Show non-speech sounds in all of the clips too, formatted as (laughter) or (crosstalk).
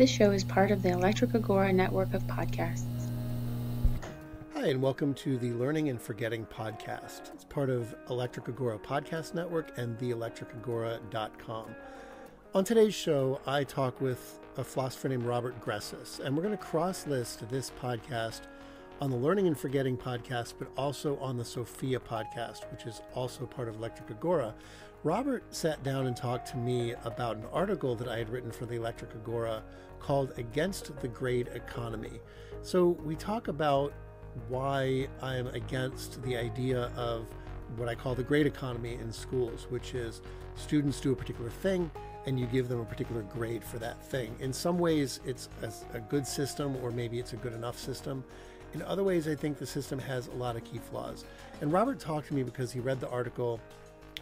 This show is part of the Electric Agora network of podcasts. Hi, and welcome to the Learning and Forgetting podcast. It's part of Electric Agora Podcast Network and theelectricagora.com. On today's show, I talk with a philosopher named Robert Gressis, and we're going to cross list this podcast on the Learning and Forgetting podcast, but also on the Sophia podcast, which is also part of Electric Agora. Robert sat down and talked to me about an article that I had written for the Electric Agora called Against the Grade Economy. So we talk about why I'm against the idea of what I call the grade economy in schools, which is students do a particular thing and you give them a particular grade for that thing. In some ways, it's a, good system, or maybe it's a good enough system. In other ways, I think the system has a lot of key flaws. And Robert talked to me because he read the article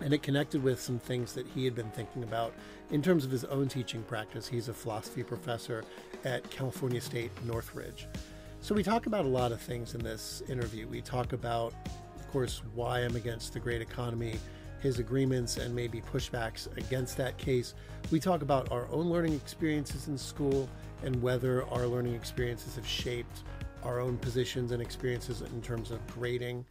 and it connected with some things that he had been thinking about in terms of his own teaching practice. He's a philosophy professor at California State Northridge. So we talk about a lot of things in this interview. We talk about, of course, why I'm against the grade economy, his agreements and maybe pushbacks against that case. We talk about our own learning experiences in school and whether our learning experiences have shaped our own positions and experiences in terms of grading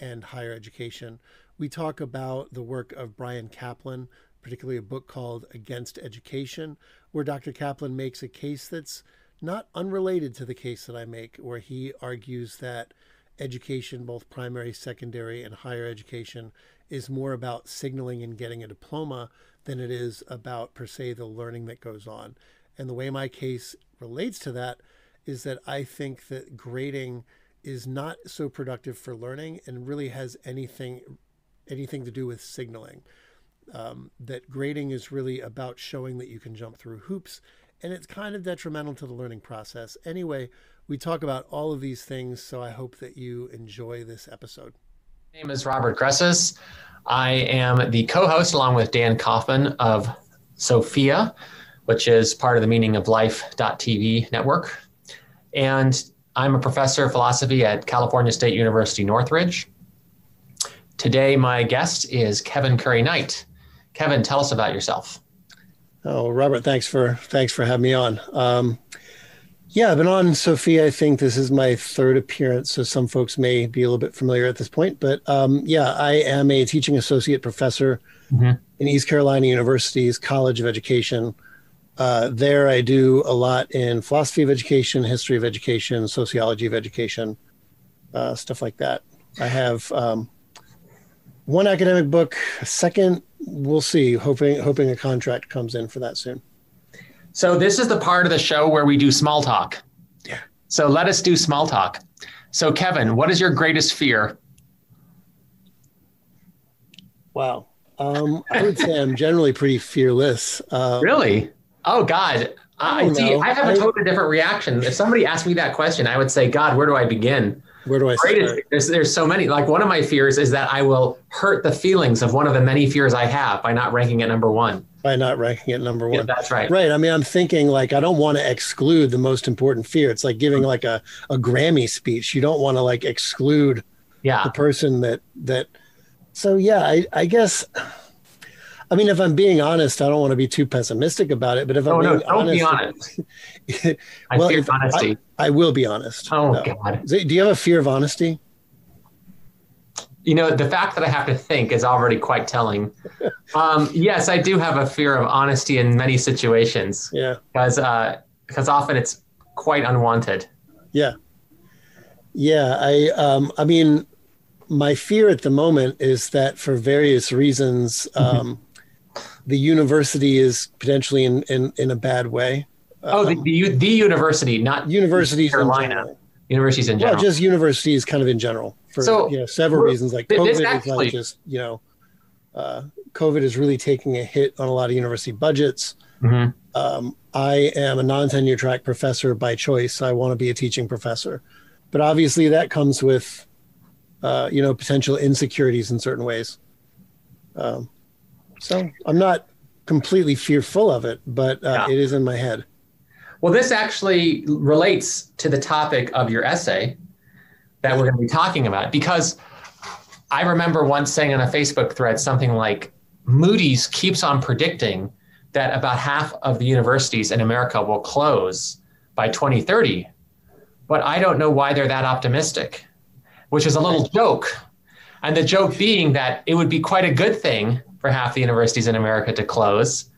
and higher education. We talk about the work of Bryan Caplan, particularly a book called Against Education, where Dr. Caplan makes a case that's not unrelated to the case that I make, where he argues that education, both primary, secondary, and higher education, is more about signaling and getting a diploma than it is about, per se, the learning that goes on. And the way my case relates to that is that I think that grading is not so productive for learning and really has anything anything to do with signaling. Um, that grading is really about showing that you can jump through hoops and it's kind of detrimental to the learning process. Anyway, we talk about all of these things, so I hope that you enjoy this episode. My name is Robert Gressis. I am the co host, along with Dan Kaufman, of Sophia, which is part of the Meaning of Life.tv network. And I'm a professor of philosophy at California State University Northridge. Today, my guest is Kevin Currie-Knight. Kevin, tell us about yourself. Oh, Robert, thanks for thanks for having me on. Um, yeah, I've been on Sophia. I think this is my third appearance, so some folks may be a little bit familiar at this point. But um, yeah, I am a teaching associate professor mm-hmm. in East Carolina University's College of Education. Uh, there, I do a lot in philosophy of education, history of education, sociology of education, uh, stuff like that. I have um, one academic book, a second we'll see. Hoping hoping a contract comes in for that soon. So this is the part of the show where we do small talk. Yeah. So let us do small talk. So Kevin, what is your greatest fear? Wow. Um, I would say I'm generally pretty fearless. Um, really? Oh God. I, I see. I have a totally different reaction. If somebody asked me that question, I would say, God, where do I begin? Where do I start? There's, there's so many. Like one of my fears is that I will hurt the feelings of one of the many fears I have by not ranking it number one. By not ranking it number one. Yeah, that's right. Right. I mean, I'm thinking like I don't want to exclude the most important fear. It's like giving like a, a Grammy speech. You don't want to like exclude yeah. the person that that. So yeah, I, I guess I mean, if I'm being honest, I don't want to be too pessimistic about it. But if I'm oh, being no, don't honest, be honest. (laughs) well, I fear honesty. I, I, will be honest. Oh no. God! Do you have a fear of honesty? You know, the fact that I have to think is already quite telling. (laughs) um, yes, I do have a fear of honesty in many situations. Yeah. Because uh, because often it's quite unwanted. Yeah. Yeah. I um, I mean, my fear at the moment is that for various reasons. Mm-hmm. Um, mm-hmm the university is potentially in, in, in a bad way. Oh, the, the, the university, not universities Carolina. Universities in general. Well, just universities kind of in general for so, you know, several reasons. Like COVID actually, is like just, you know, uh, COVID is really taking a hit on a lot of university budgets. Mm-hmm. Um, I am a non-tenure track professor by choice. I want to be a teaching professor, but obviously that comes with, uh, you know, potential insecurities in certain ways. Um, so I'm not completely fearful of it, but uh, yeah. it is in my head. Well, this actually relates to the topic of your essay that we're going to be talking about because I remember once saying on a Facebook thread something like Moody's keeps on predicting that about half of the universities in America will close by 2030. But I don't know why they're that optimistic, which is a little joke. And the joke being that it would be quite a good thing for half the universities in America to close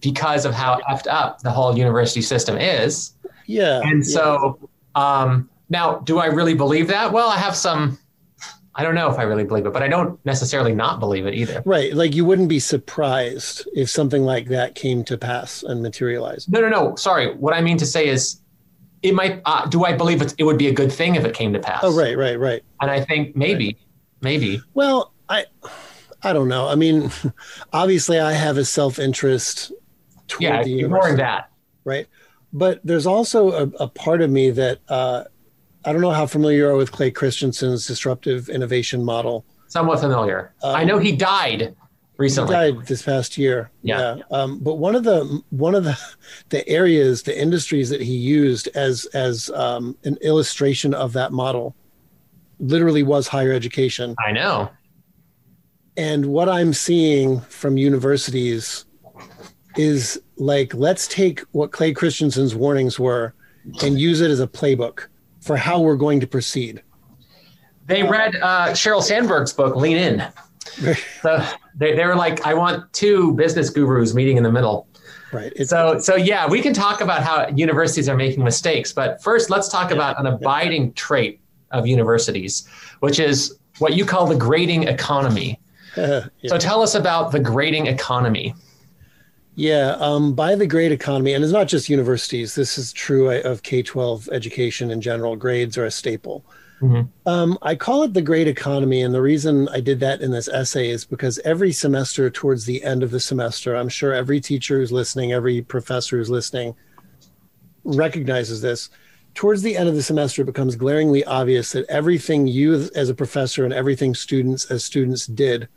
because of how effed up the whole university system is. Yeah. And so um, now, do I really believe that? Well, I have some. I don't know if I really believe it, but I don't necessarily not believe it either. Right. Like you wouldn't be surprised if something like that came to pass and materialized. No, no, no. Sorry. What I mean to say is, it might. Uh, do I believe it, it would be a good thing if it came to pass? Oh, right, right, right. And I think maybe, maybe. Well, I, I don't know. I mean, (laughs) obviously, I have a self interest toward Yeah, the ignoring that. right? But there's also a, a part of me that uh, I don't know how familiar you are with Clay Christensen's disruptive innovation model. Somewhat familiar. Um, I know he died He recently. died this past year. Yeah. Um, but one of the one of the the areas, the industries that he used as as um, an illustration of that model, literally was higher education. I know. And what I'm seeing from universities is like, let's take what Clay Christensen's warnings were and use it as a playbook for how we're going to proceed. They read uh, Sheryl Sandberg's book, Lean In. (laughs) So they, they were like, I want two business gurus meeting in the middle. Right. It's, So, so yeah, we can talk about how universities are making mistakes, but first, let's talk about an abiding trait of universities, which is what you call the grading economy. (laughs) yeah. So, tell us about the grading economy. Yeah, um, by the grade economy, and it's not just universities. This is true of K twelve education in general. Grades are a staple. Mhm. Um, I call it the grade economy, and the reason I did that in this essay is because every semester, towards the end of the semester, I'm sure every teacher who's listening, every professor who's listening, recognizes this. Towards the end of the semester, it becomes glaringly obvious that everything you, as a professor, and everything students as students did,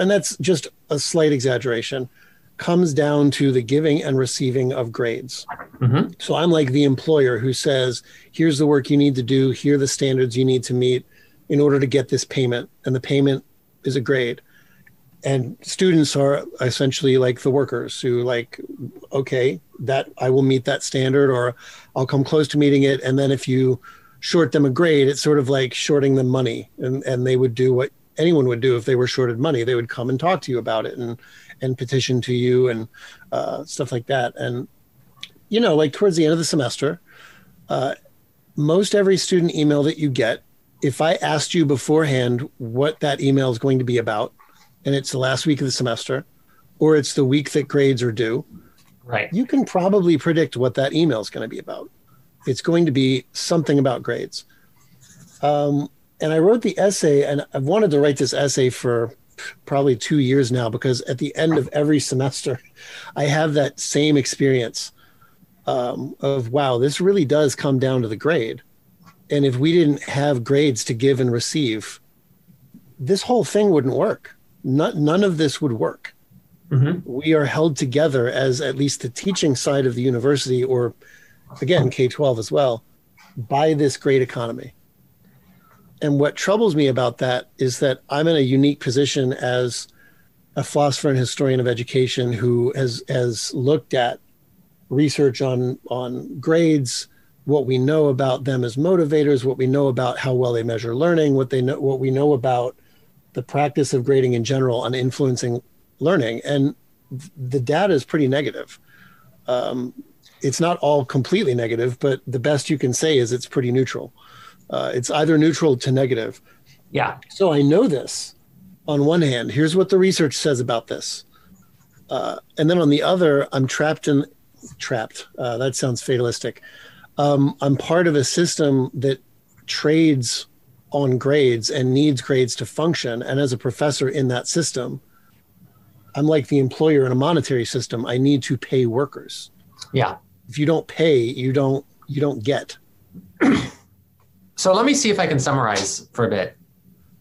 and that's just a slight exaggeration comes down to the giving and receiving of grades. Mhm. So I'm like the employer who says, here's the work you need to do, here are the standards you need to meet in order to get this payment. And the payment is a grade. And students are essentially like the workers who like, okay, that I will meet that standard or I'll come close to meeting it. And then if you short them a grade, it's sort of like shorting them money. And and they would do what anyone would do if they were shorted money. They would come and talk to you about it and and petition to you and uh, stuff like that. And you know, like towards the end of the semester, uh, most every student email that you get, if I asked you beforehand what that email is going to be about, and it's the last week of the semester, or it's the week that grades are due, Right. you can probably predict what that email is going to be about. It's going to be something about grades. Um, and I wrote the essay, and I've wanted to write this essay for probably two years now because at the end of every semester, I have that same experience um, of wow, this really does come down to the grade. And if we didn't have grades to give and receive, this whole thing wouldn't work. None, none of this would work Mhm. we are held together as at least the teaching side of the university or again k-12 as well by this grade economy and what troubles me about that is that i'm in a unique position as a philosopher and historian of education who has has looked at research on on grades what we know about them as motivators what we know about how well they measure learning what they know what we know about the practice of grading in general on influencing learning. And the data is pretty negative. Um, it's not all completely negative but the best you can say is it's pretty neutral uh, it's either neutral to negative Yeah. so i know this on one hand here's what the research says about this uh, and then on the other i'm trapped in trapped uh, that sounds fatalistic um, i'm part of a system that trades on grades and needs grades to function and as a professor in that system I'm like the employer in a monetary system. I need to pay workers. Yeah. If you don't pay, you don't you don't get. (clears throat) So let me see if I can summarize for a bit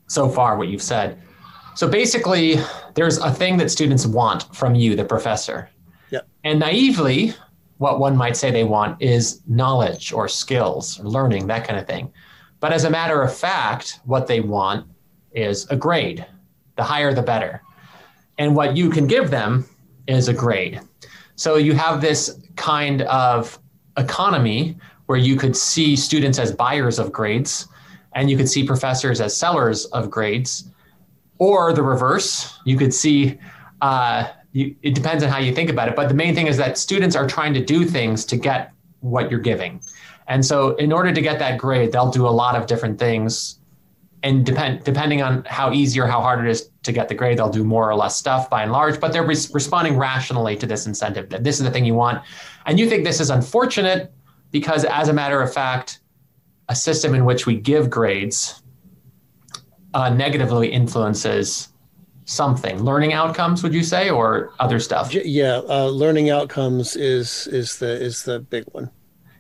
so far what you've said. So basically, there's a thing that students want from you, the professor. Yep. And naively, what one might say they want is knowledge or skills, or learning, that kind of thing. But as a matter of fact, what they want is a grade. The higher, the better. And what you can give them is a grade. So you have this kind of economy where you could see students as buyers of grades and you could see professors as sellers of grades, or the reverse. You could see, uh, you, it depends on how you think about it. But the main thing is that students are trying to do things to get what you're giving. And so, in order to get that grade, they'll do a lot of different things. And depend, depending on how easy or how hard it is to get the grade, they'll do more or less stuff by and large, but they're res- responding rationally to this incentive that this is the thing you want. And you think this is unfortunate because, as a matter of fact, a system in which we give grades uh, negatively influences something. Learning outcomes would you say or other stuff? Yeah uh, learning outcomes is is the is the big one.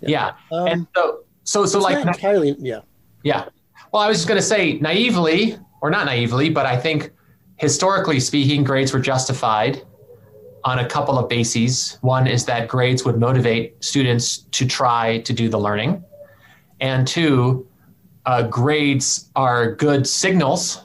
Yeah, yeah. Um, and so so so like entirely yeah. Yeah. Well i was just going to say naively or not naively but i think historically speaking grades were justified on a couple of bases. One is that grades would motivate students to try to do the learning. And two, uh, grades are good signals,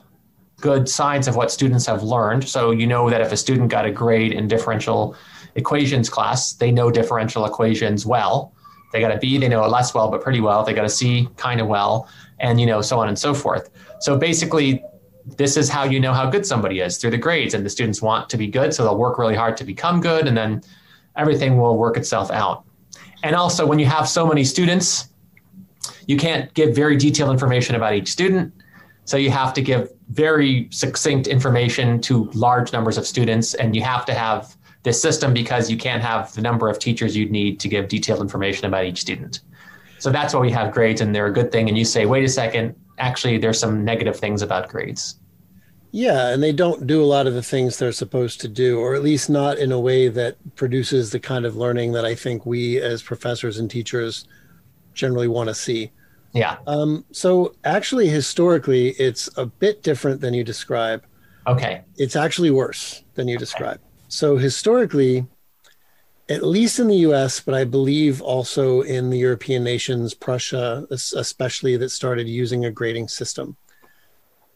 good signs of what students have learned. So you know that if a student got a grade in differential equations class, they know differential equations well. They got a B, they know it less well, but pretty well. They got a C, kind of well, and you know, so on and so forth. So basically, this is how you know how good somebody is through the grades. And the students want to be good so they'll work really hard to become good and then everything will work itself out. And also when you have so many students you can't give very detailed information about each student. So you have to give very succinct information to large numbers of students and you have to have this system because you can't have the number of teachers you'd need to give detailed information about each student so that's why we have grades and they're a good thing and you say wait a second actually there's some negative things about grades. Yeah, and they don't do a lot of the things they're supposed to do, or at least not in a way that produces the kind of learning that I think we as professors and teachers generally want to see. Yeah. Um, so actually, historically, it's a bit different than you describe. Okay. It's actually worse than you okay. describe. So historically, at least in the US, but I believe also in the European nations, Prussia especially, that started using a grading system.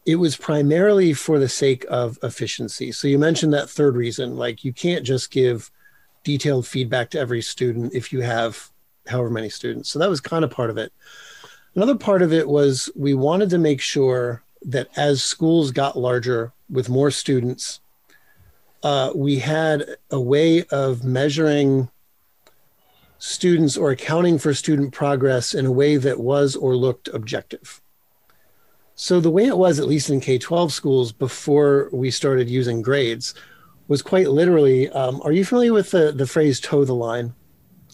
It was primarily for the sake of efficiency. So you mentioned that third reason, like you can't just give detailed feedback to every student if you have however many students. So that was kind of part of it. Another part of it was we wanted to make sure that as schools got larger with more students, uh, we had a way of measuring students or accounting for student progress in a way that was or looked objective. So, the way it was, at least in K 12 schools before we started using grades, was quite literally um, are you familiar with the, the phrase toe the line?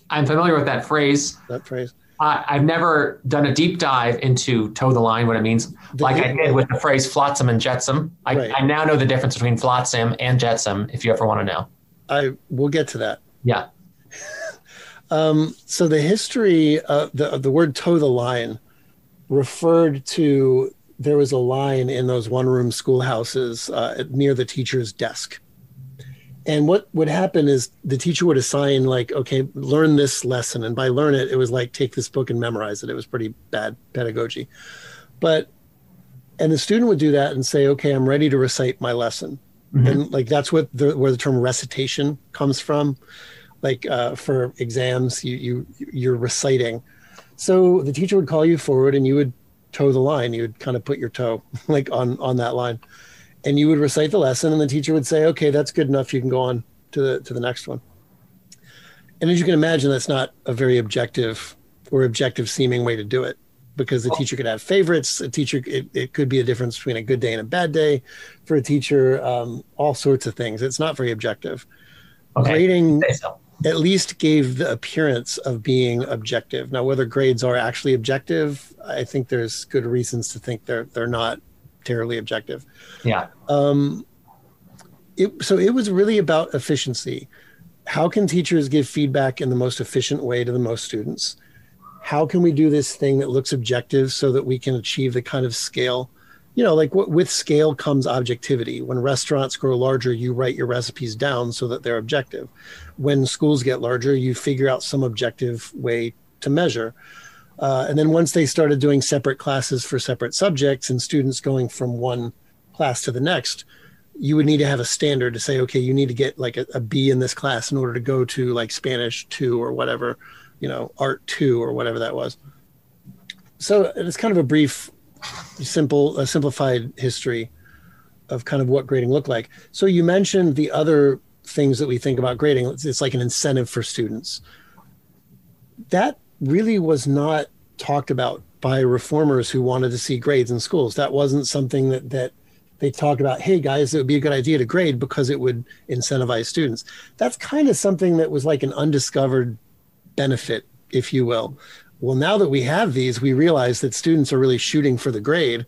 I'm familiar with that phrase. That phrase. Uh, I've never done a deep dive into toe the line, what it means, the, like I did with the phrase flotsam and jetsam. I, right. I, now know the difference between flotsam and jetsam, if you ever want to know. I will get to that. Yeah. (laughs) um, so the history of the, of the word toe the line referred to there was a line in those one room schoolhouses uh, near the teacher's desk and what would happen is the teacher would assign like okay learn this lesson. And by learn it it was like take this book and memorize it. It was pretty bad pedagogy. But and the student would do that and say okay i'm ready to recite my lesson. Mm-hmm. and like that's what the where the term recitation comes from. Like uh, for exams you you you're reciting. So the teacher would call you forward and you would toe the line. You would kind of put your toe (laughs) like on on that line and you would recite the lesson and the teacher would say okay that's good enough. You can go on to the to the next one. And as you can imagine that's not a very objective or objective seeming way to do it because the teacher could have favorites. A teacher it, it could be a difference between a good day and a bad day. For a teacher um, all sorts of things. It's not very objective. Okay. grading so. at least gave the appearance of being objective. Now whether grades are actually objective i think there's good reasons to think they're they're not terribly objective. Yeah. Um, it, so it was really about efficiency. How can teachers give feedback in the most efficient way to the most students? How can we do this thing that looks objective so that we can achieve the kind of scale? You know, like what, with scale comes objectivity. When restaurants grow larger, you write your recipes down so that they're objective. When schools get larger, you figure out some objective way to measure. Uh, and then once they started doing separate classes for separate subjects and students going from one class to the next, you would need to have a standard to say, okay, you need to get like a, a B in this class in order to go to like Spanish two or whatever, you know, art two or whatever that was. So it's kind of a brief, simple, a simplified history of kind of what grading looked like. So you mentioned the other things that we think about grading. It's, it's like an incentive for students. That really was not talked about by reformers who wanted to see grades in schools. That wasn't something that that they talked about, hey guys, it would be a good idea to grade because it would incentivize students. That's kind of something that was like an undiscovered benefit, if you will. Well, now that we have these, we realize that students are really shooting for the grade.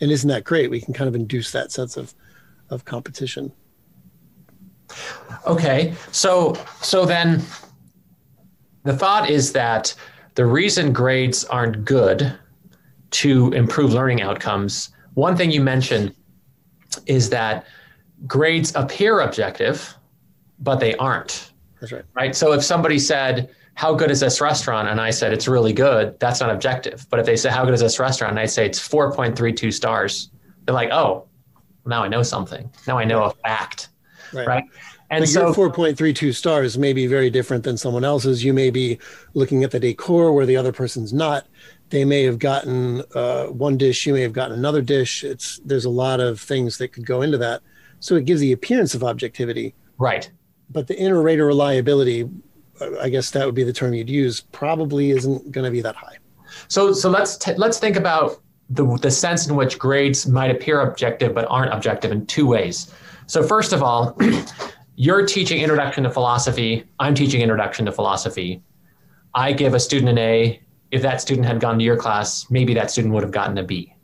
And isn't that great? We can kind of induce that sense of, of competition. Okay. So so then the thought is that the reason grades aren't good to improve learning outcomes, one thing you mentioned is that grades appear objective, but they aren't. That's right. Right. So if somebody said, How good is this restaurant? And I said, It's really good, that's not objective. But if they say, How good is this restaurant? And I say, It's 4.32 stars, they're like, Oh, now I know something. Now I know a fact. Right. right? And but so, your 4.32 stars may be very different than someone else's. You may be looking at the decor where the other person's not. They may have gotten uh, one dish you may have gotten another dish. It's there's a lot of things that could go into that. So it gives the appearance of objectivity. Right. But the inter-rater reliability uh, i guess that would be the term you'd use probably isn't going to be that high. So so let's t- let's think about the the sense in which grades might appear objective but aren't objective in two ways. So first of all (clears throat) you're teaching introduction to philosophy i'm teaching introduction to philosophy i give a student an a if that student had gone to your class, maybe that student would have gotten a B,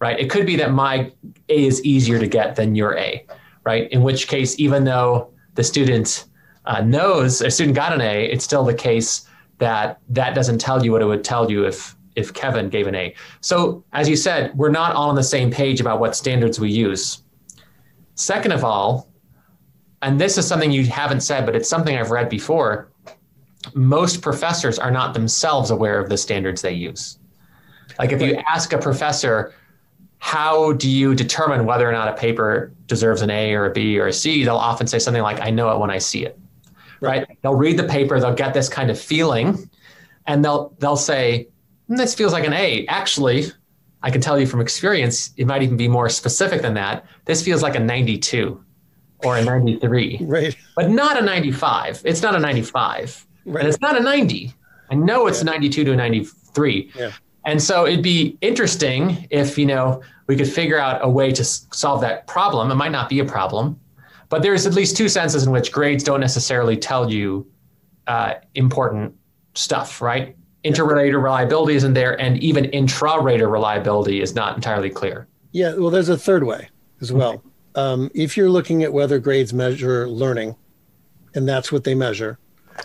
right? It could be that my A is easier to get than your A, right? In which case, even though the student uh, knows a student got an A, it's still the case that that doesn't tell you what it would tell you if if Kevin gave an A. So as you said, we're not all on the same page about what standards we use. Second of all, and this is something you haven't said, but it's something I've read before most professors are not themselves aware of the standards they use. Like if you ask a professor, how do you determine whether or not a paper deserves an A or a B or a C? They'll often say something like, I know it when I see it. Right? right? They'll read the paper, they'll get this kind of feeling, and they'll they'll say, hmm, this feels like an A. Actually, I can tell you from experience, it might even be more specific than that. This feels like a 92 or a 93. Right. But not a 95. It's not a 95 Right. And it's not a 90. I know it's yeah. 92 to a 93. Yeah. And so it'd be interesting if, you know, we could figure out a way to solve that problem. It might not be a problem, but there's at least two senses in which grades don't necessarily tell you uh, important stuff, right? Inter-rater reliability isn't there, and even intra-rater reliability is not entirely clear. Yeah, well, there's a third way as well. Okay. Um, if you're looking at whether grades measure learning, and that's what they measure.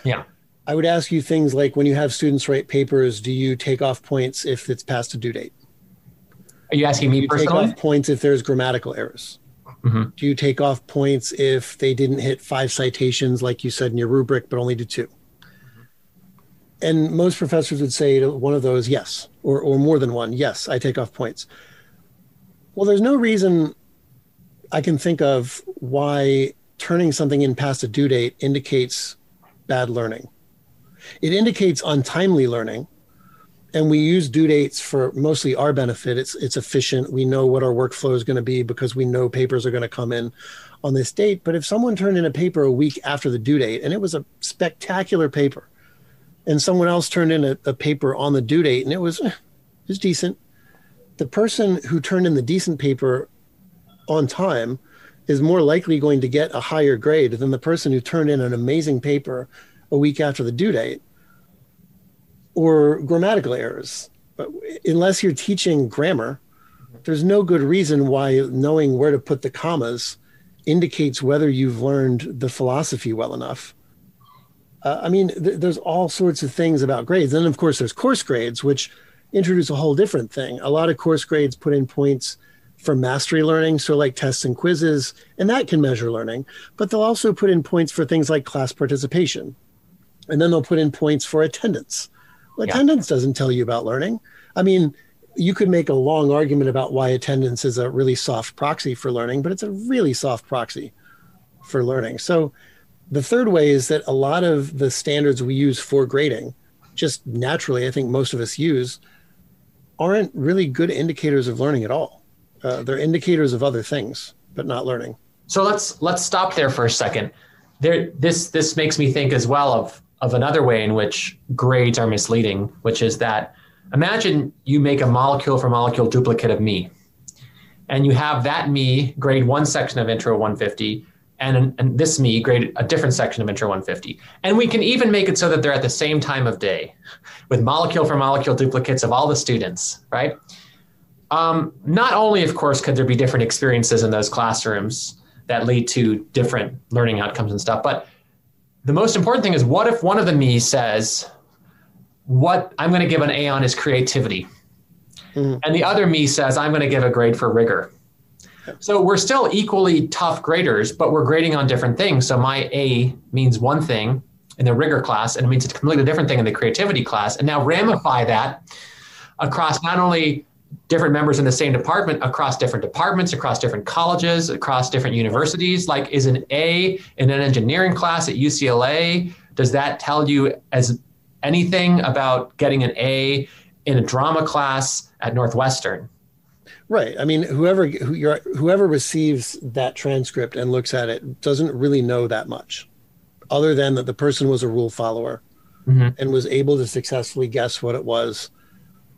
Yeah. I would ask you things like when you have students write papers, do you take off points if it's past a due date? Are you asking me do you personally? Take off points if there's grammatical errors. Mm-hmm. Do you take off points if they didn't hit five citations, like you said in your rubric, but only did two? And most professors would say to one of those, yes, or, or more than one, yes, I take off points. Well, there's no reason I can think of why turning something in past a due date indicates bad learning. It indicates untimely learning. And we use due dates for mostly our benefit. It's it's efficient. We know what our workflow is going to be because we know papers are going to come in on this date. But if someone turned in a paper a week after the due date and it was a spectacular paper, and someone else turned in a, a paper on the due date and it was, eh, it was decent, the person who turned in the decent paper on time is more likely going to get a higher grade than the person who turned in an amazing paper a week after the due date or grammatical errors. But unless you're teaching grammar, there's no good reason why knowing where to put the commas indicates whether you've learned the philosophy well enough. Uh, I mean, th- there's all sorts of things about grades. And of course, there's course grades, which introduce a whole different thing. A lot of course grades put in points for mastery learning, so like tests and quizzes, and that can measure learning. But they'll also put in points for things like class participation, and then they'll put in points for attendance. Well, yeah. attendance doesn't tell you about learning. I mean, you could make a long argument about why attendance is a really soft proxy for learning, but it's a really soft proxy for learning. So the third way is that a lot of the standards we use for grading, just naturally, I think most of us use, aren't really good indicators of learning at all. Uh, they're indicators of other things, but not learning. So let's let's stop there for a second. There, this this makes me think as well of of another way in which grades are misleading, which is that imagine you make a molecule for molecule duplicate of me, and you have that me grade one section of Intro 150, and, and this me grade a different section of Intro 150. And we can even make it so that they're at the same time of day with molecule for molecule duplicates of all the students, right? Um, not only, of course, could there be different experiences in those classrooms that lead to different learning outcomes and stuff, but the most important thing is what if one of the me says, what I'm going to give an A on is creativity. Mm-hmm. And the other me says, I'm going to give a grade for rigor. So we're still equally tough graders, but we're grading on different things. So my A means one thing in the rigor class, and it means a completely different thing in the creativity class. And now ramify that across not only different members in the same department, across different departments, across different colleges, across different universities. Like, is an A in an engineering class at UCLA? Does that tell you as anything about getting an A in a drama class at Northwestern? Right. I mean, whoever who whoever receives that transcript and looks at it doesn't really know that much, other than that the person was a rule follower mm-hmm. and was able to successfully guess what it was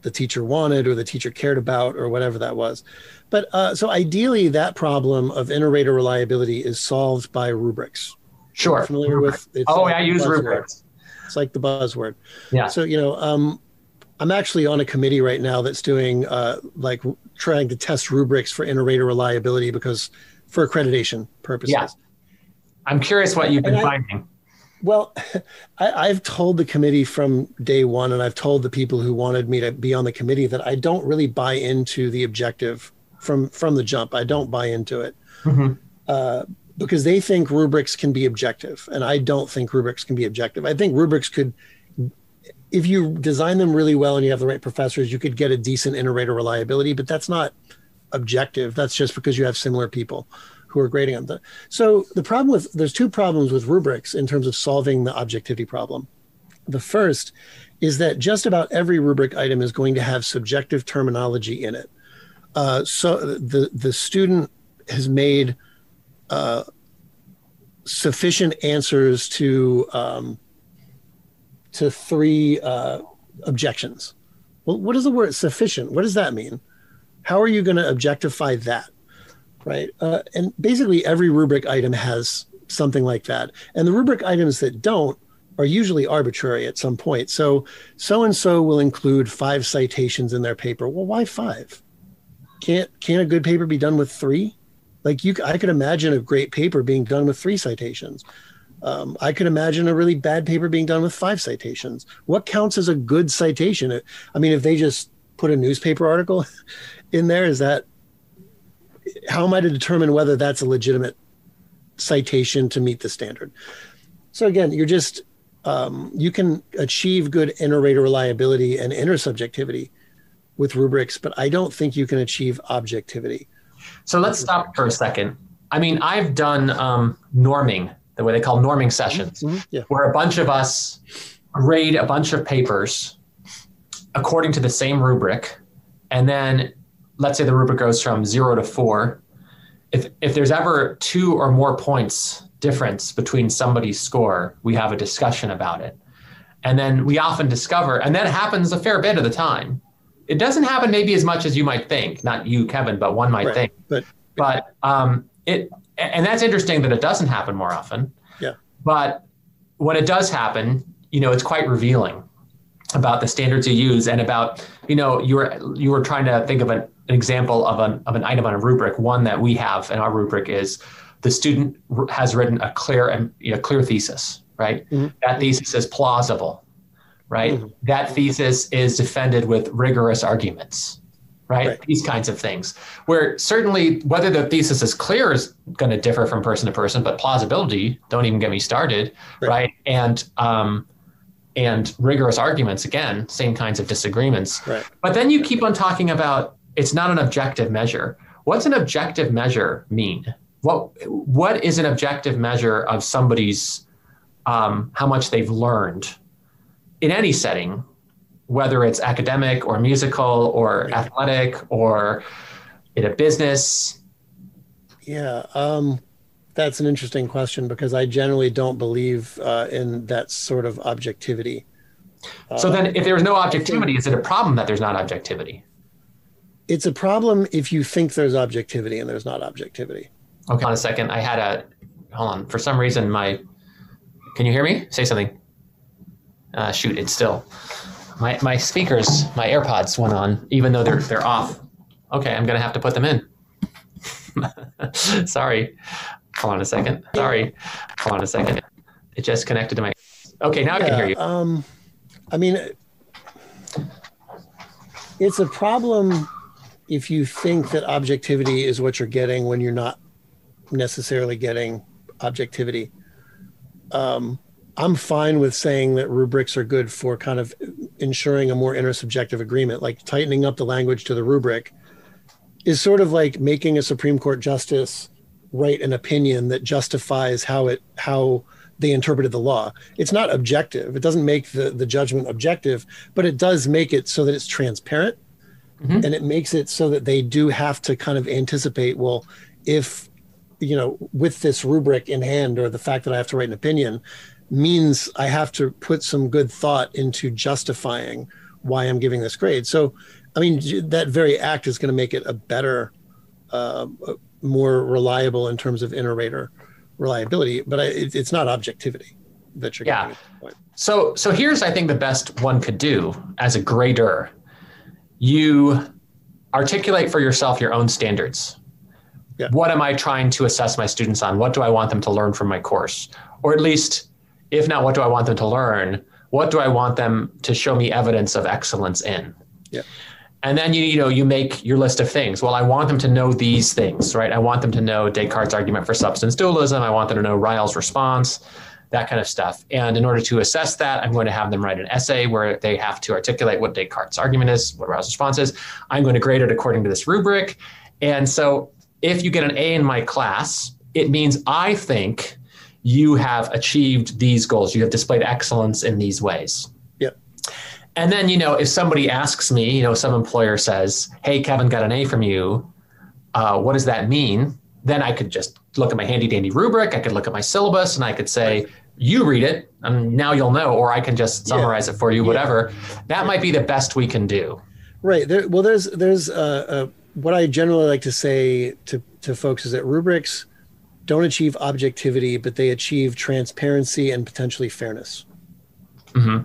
the teacher wanted or the teacher cared about or whatever that was. But uh, so ideally, that problem of inter-rater reliability is solved by rubrics. Sure. familiar with? It's oh, like I use rubrics. It's like the buzzword. Yeah. So you know, um, I'm actually on a committee right now that's doing uh, like trying to test rubrics for inter-rater reliability because for accreditation purposes. Yeah. I'm curious what you've been I, finding. Well, (laughs) I, have told the committee from day one, and I've told the people who wanted me to be on the committee that I don't really buy into the objective from from the jump. I don't buy into it mm-hmm. uh, because they think rubrics can be objective, and I don't think rubrics can be objective. I think rubrics could if you design them really well and you have the right professors, you could get a decent inter-rater reliability, but that's not objective. That's just because you have similar people who are grading on them. So the problem with there's two problems with rubrics in terms of solving the objectivity problem. The first is that just about every rubric item is going to have subjective terminology in it. Uh, so the the student has made uh, sufficient answers to um, to three uh, objections. Well, what is the word sufficient? What does that mean? How are you going to objectify that? Right. Uh, and basically, every rubric item has something like that. And the rubric items that don't are usually arbitrary at some point. So, so and so will include five citations in their paper. Well, why five? Can't can't a good paper be done with three? Like you, I could imagine a great paper being done with three citations. Um, I could imagine a really bad paper being done with five citations. What counts as a good citation? I mean, if they just put a newspaper article (laughs) in there, is that how am I to determine whether that's a legitimate citation to meet the standard? So again, you're just um, you can achieve good inter-rater reliability and intersubjectivity with rubrics, but I don't think you can achieve objectivity. So let's stop for a second. I mean, I've done um, norming the way they call norming sessions, mm-hmm. yeah. where a bunch of us grade a bunch of papers according to the same rubric. And then let's say the rubric goes from zero to four. If, if there's ever two or more points difference between somebody's score, we have a discussion about it. And then we often discover, and that happens a fair bit of the time. It doesn't happen maybe as much as you might think, not you, Kevin, but one might right. think. But, but um, it and that's interesting that it doesn't happen more often. Yeah. But when it does happen, you know, it's quite revealing about the standards you use and about, you know, you were you were trying to think of an, an example of an of an item on a rubric. One that we have in our rubric is the student has written a clear and you know, clear thesis, right? Mm-hmm. That thesis is plausible, right? Mm-hmm. That thesis is defended with rigorous arguments right? right? These kinds of things. Where certainly whether the thesis is clear is going to differ from person to person, but plausibility, don't even get me started, right? right? And um, and rigorous arguments again same kinds of disagreements Right. but then you keep on talking about it's not an objective measure what's an objective measure mean what what is an objective measure of somebody's um, how much they've learned in any setting whether it's academic or musical or Right. athletic or in a business Yeah, um, that's an interesting question because I generally don't believe uh, in that sort of objectivity. so Uh, then if there's no objectivity is it a problem that there's not objectivity it's a problem if you think there's objectivity and there's not objectivity. Okay, on a second. I had a hold on. For some reason, my can you hear me? Say something. Uh, shoot, it's still my my speakers, my AirPods went on, even though they're they're off. Okay, I'm gonna have to put them in. (laughs) Sorry. Hold on a second. Sorry. Hold on a second. It just connected to my. Okay, now I can hear you. Um, I mean, it's a problem if you think that objectivity is what you're getting when you're not necessarily getting objectivity. Um, I'm fine with saying that rubrics are good for kind of ensuring a more intersubjective agreement, like tightening up the language to the rubric is sort of like making a Supreme Court justice write an opinion that justifies how it how they interpreted the law. It's not objective. It doesn't make the, the judgment objective, but it does make it so that it's transparent. Mhm. And it makes it so that they do have to kind of anticipate, well, if, you know, with this rubric in hand or the fact that I have to write an opinion means I have to put some good thought into justifying why I'm giving this grade. So, I mean, that very act is going to make it a better, uh, more reliable in terms of inter-rater reliability, but I, it, it's not objectivity that you're Yeah. getting. at point. So so here's I think the best one could do as a grader. You articulate for yourself your own standards. Yeah. What am I trying to assess my students on? What do I want them to learn from my course? Or at least, if not what do I want them to learn, what do I want them to show me evidence of excellence in? Yeah. And then you you know you make your list of things. Well, I want them to know these things, right? I want them to know Descartes' argument for substance dualism. I want them to know Ryle's response that kind of stuff. And in order to assess that, I'm going to have them write an essay where they have to articulate what Descartes' argument is, what Ryle's response is. I'm going to grade it according to this rubric. And so if you get an A in my class, it means I think you have achieved these goals. You have displayed excellence in these ways. And then, you know, if somebody asks me, you know, some employer says, Hey, Kevin got an A from you. Uh, what does that mean? Then I could just look at my handy dandy rubric. I could look at my syllabus and I could say, you read it and now you'll know, or I can just Yeah. summarize it for you, Yeah. whatever. That might be the best we can do. Right. There, well, there's there's uh, uh, what I generally like to say to to folks is that rubrics don't achieve objectivity, but they achieve transparency and potentially fairness. hmm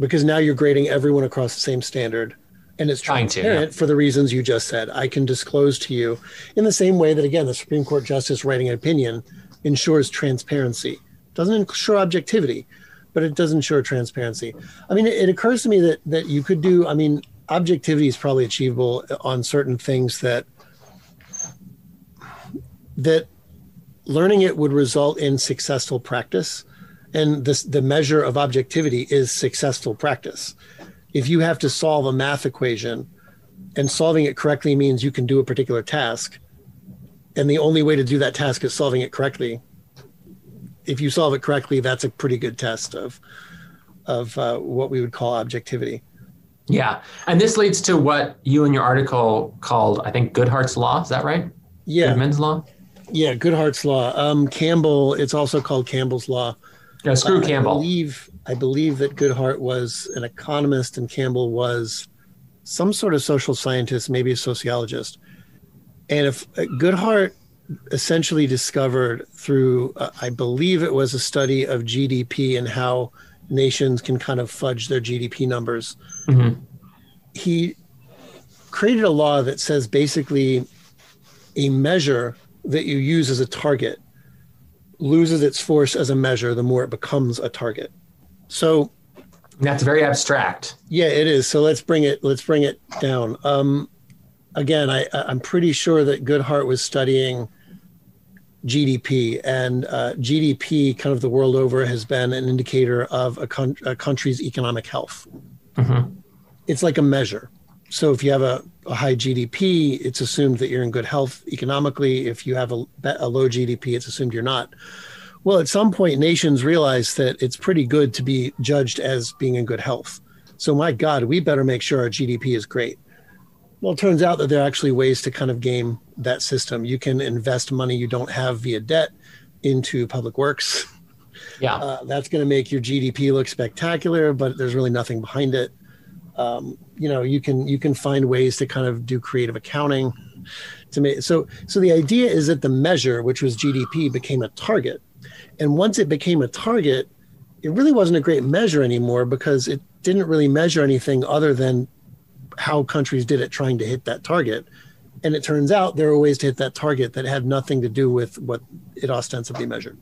Because now you're grading everyone across the same standard, and it's Trying to, transparent for the reasons you just said. I can disclose to you in the same way that again the Supreme Court justice writing an opinion ensures transparency. Doesn't ensure objectivity, but it does ensure transparency. I mean, it, it occurs to me that that you could do. I mean, objectivity is probably achievable on certain things that that learning it would result in successful practice and this the measure of objectivity is successful practice if you have to solve a math equation and solving it correctly means you can do a particular task and the only way to do that task is solving it correctly if you solve it correctly that's a pretty good test of of uh, what we would call objectivity Yeah. And this leads to what you in your article called, I think, Goodhart's Law. Is that right? yeah Goodman's Law? yeah goodhart's law um, campbell it's also called campbell's law No, screw Uh, I believe I believe that Goodhart was an economist and Campbell was some sort of social scientist, maybe a sociologist. And if uh, Goodhart essentially discovered through, uh, I believe it was a study of GDP and how nations can kind of fudge their GDP numbers. Mhm. He created a law that says basically a measure that you use as a target loses its force as a measure the more it becomes a target. So That's very abstract. yeah, it is. So let's bring it let's bring it down. Um, again, I I'm pretty sure that Goodhart was studying GDP, and uh, GDP, kind of the world over, has been an indicator of a, con- a country's economic health. Mm-hmm. It's like a measure. So if you have a, a, high GDP, it's assumed that you're in good health economically. If you have a, a low GDP, it's assumed you're not. Well, at some point, nations realize that it's pretty good to be judged as being in good health. So, my God, we better make sure our GDP is great. Well, it turns out that there are actually ways to kind of game that system. You can invest money you don't have via debt into public works. Yeah. Uh, that's going to make your GDP look spectacular, but there's really nothing behind it. Um, you know, you can you can find ways to kind of do creative accounting to make so so the idea is that the measure, which was GDP, became a target. And once it became a target, it really wasn't a great measure anymore because it didn't really measure anything other than how countries did it trying to hit that target. And it turns out there are ways to hit that target that had nothing to do with what it ostensibly measured.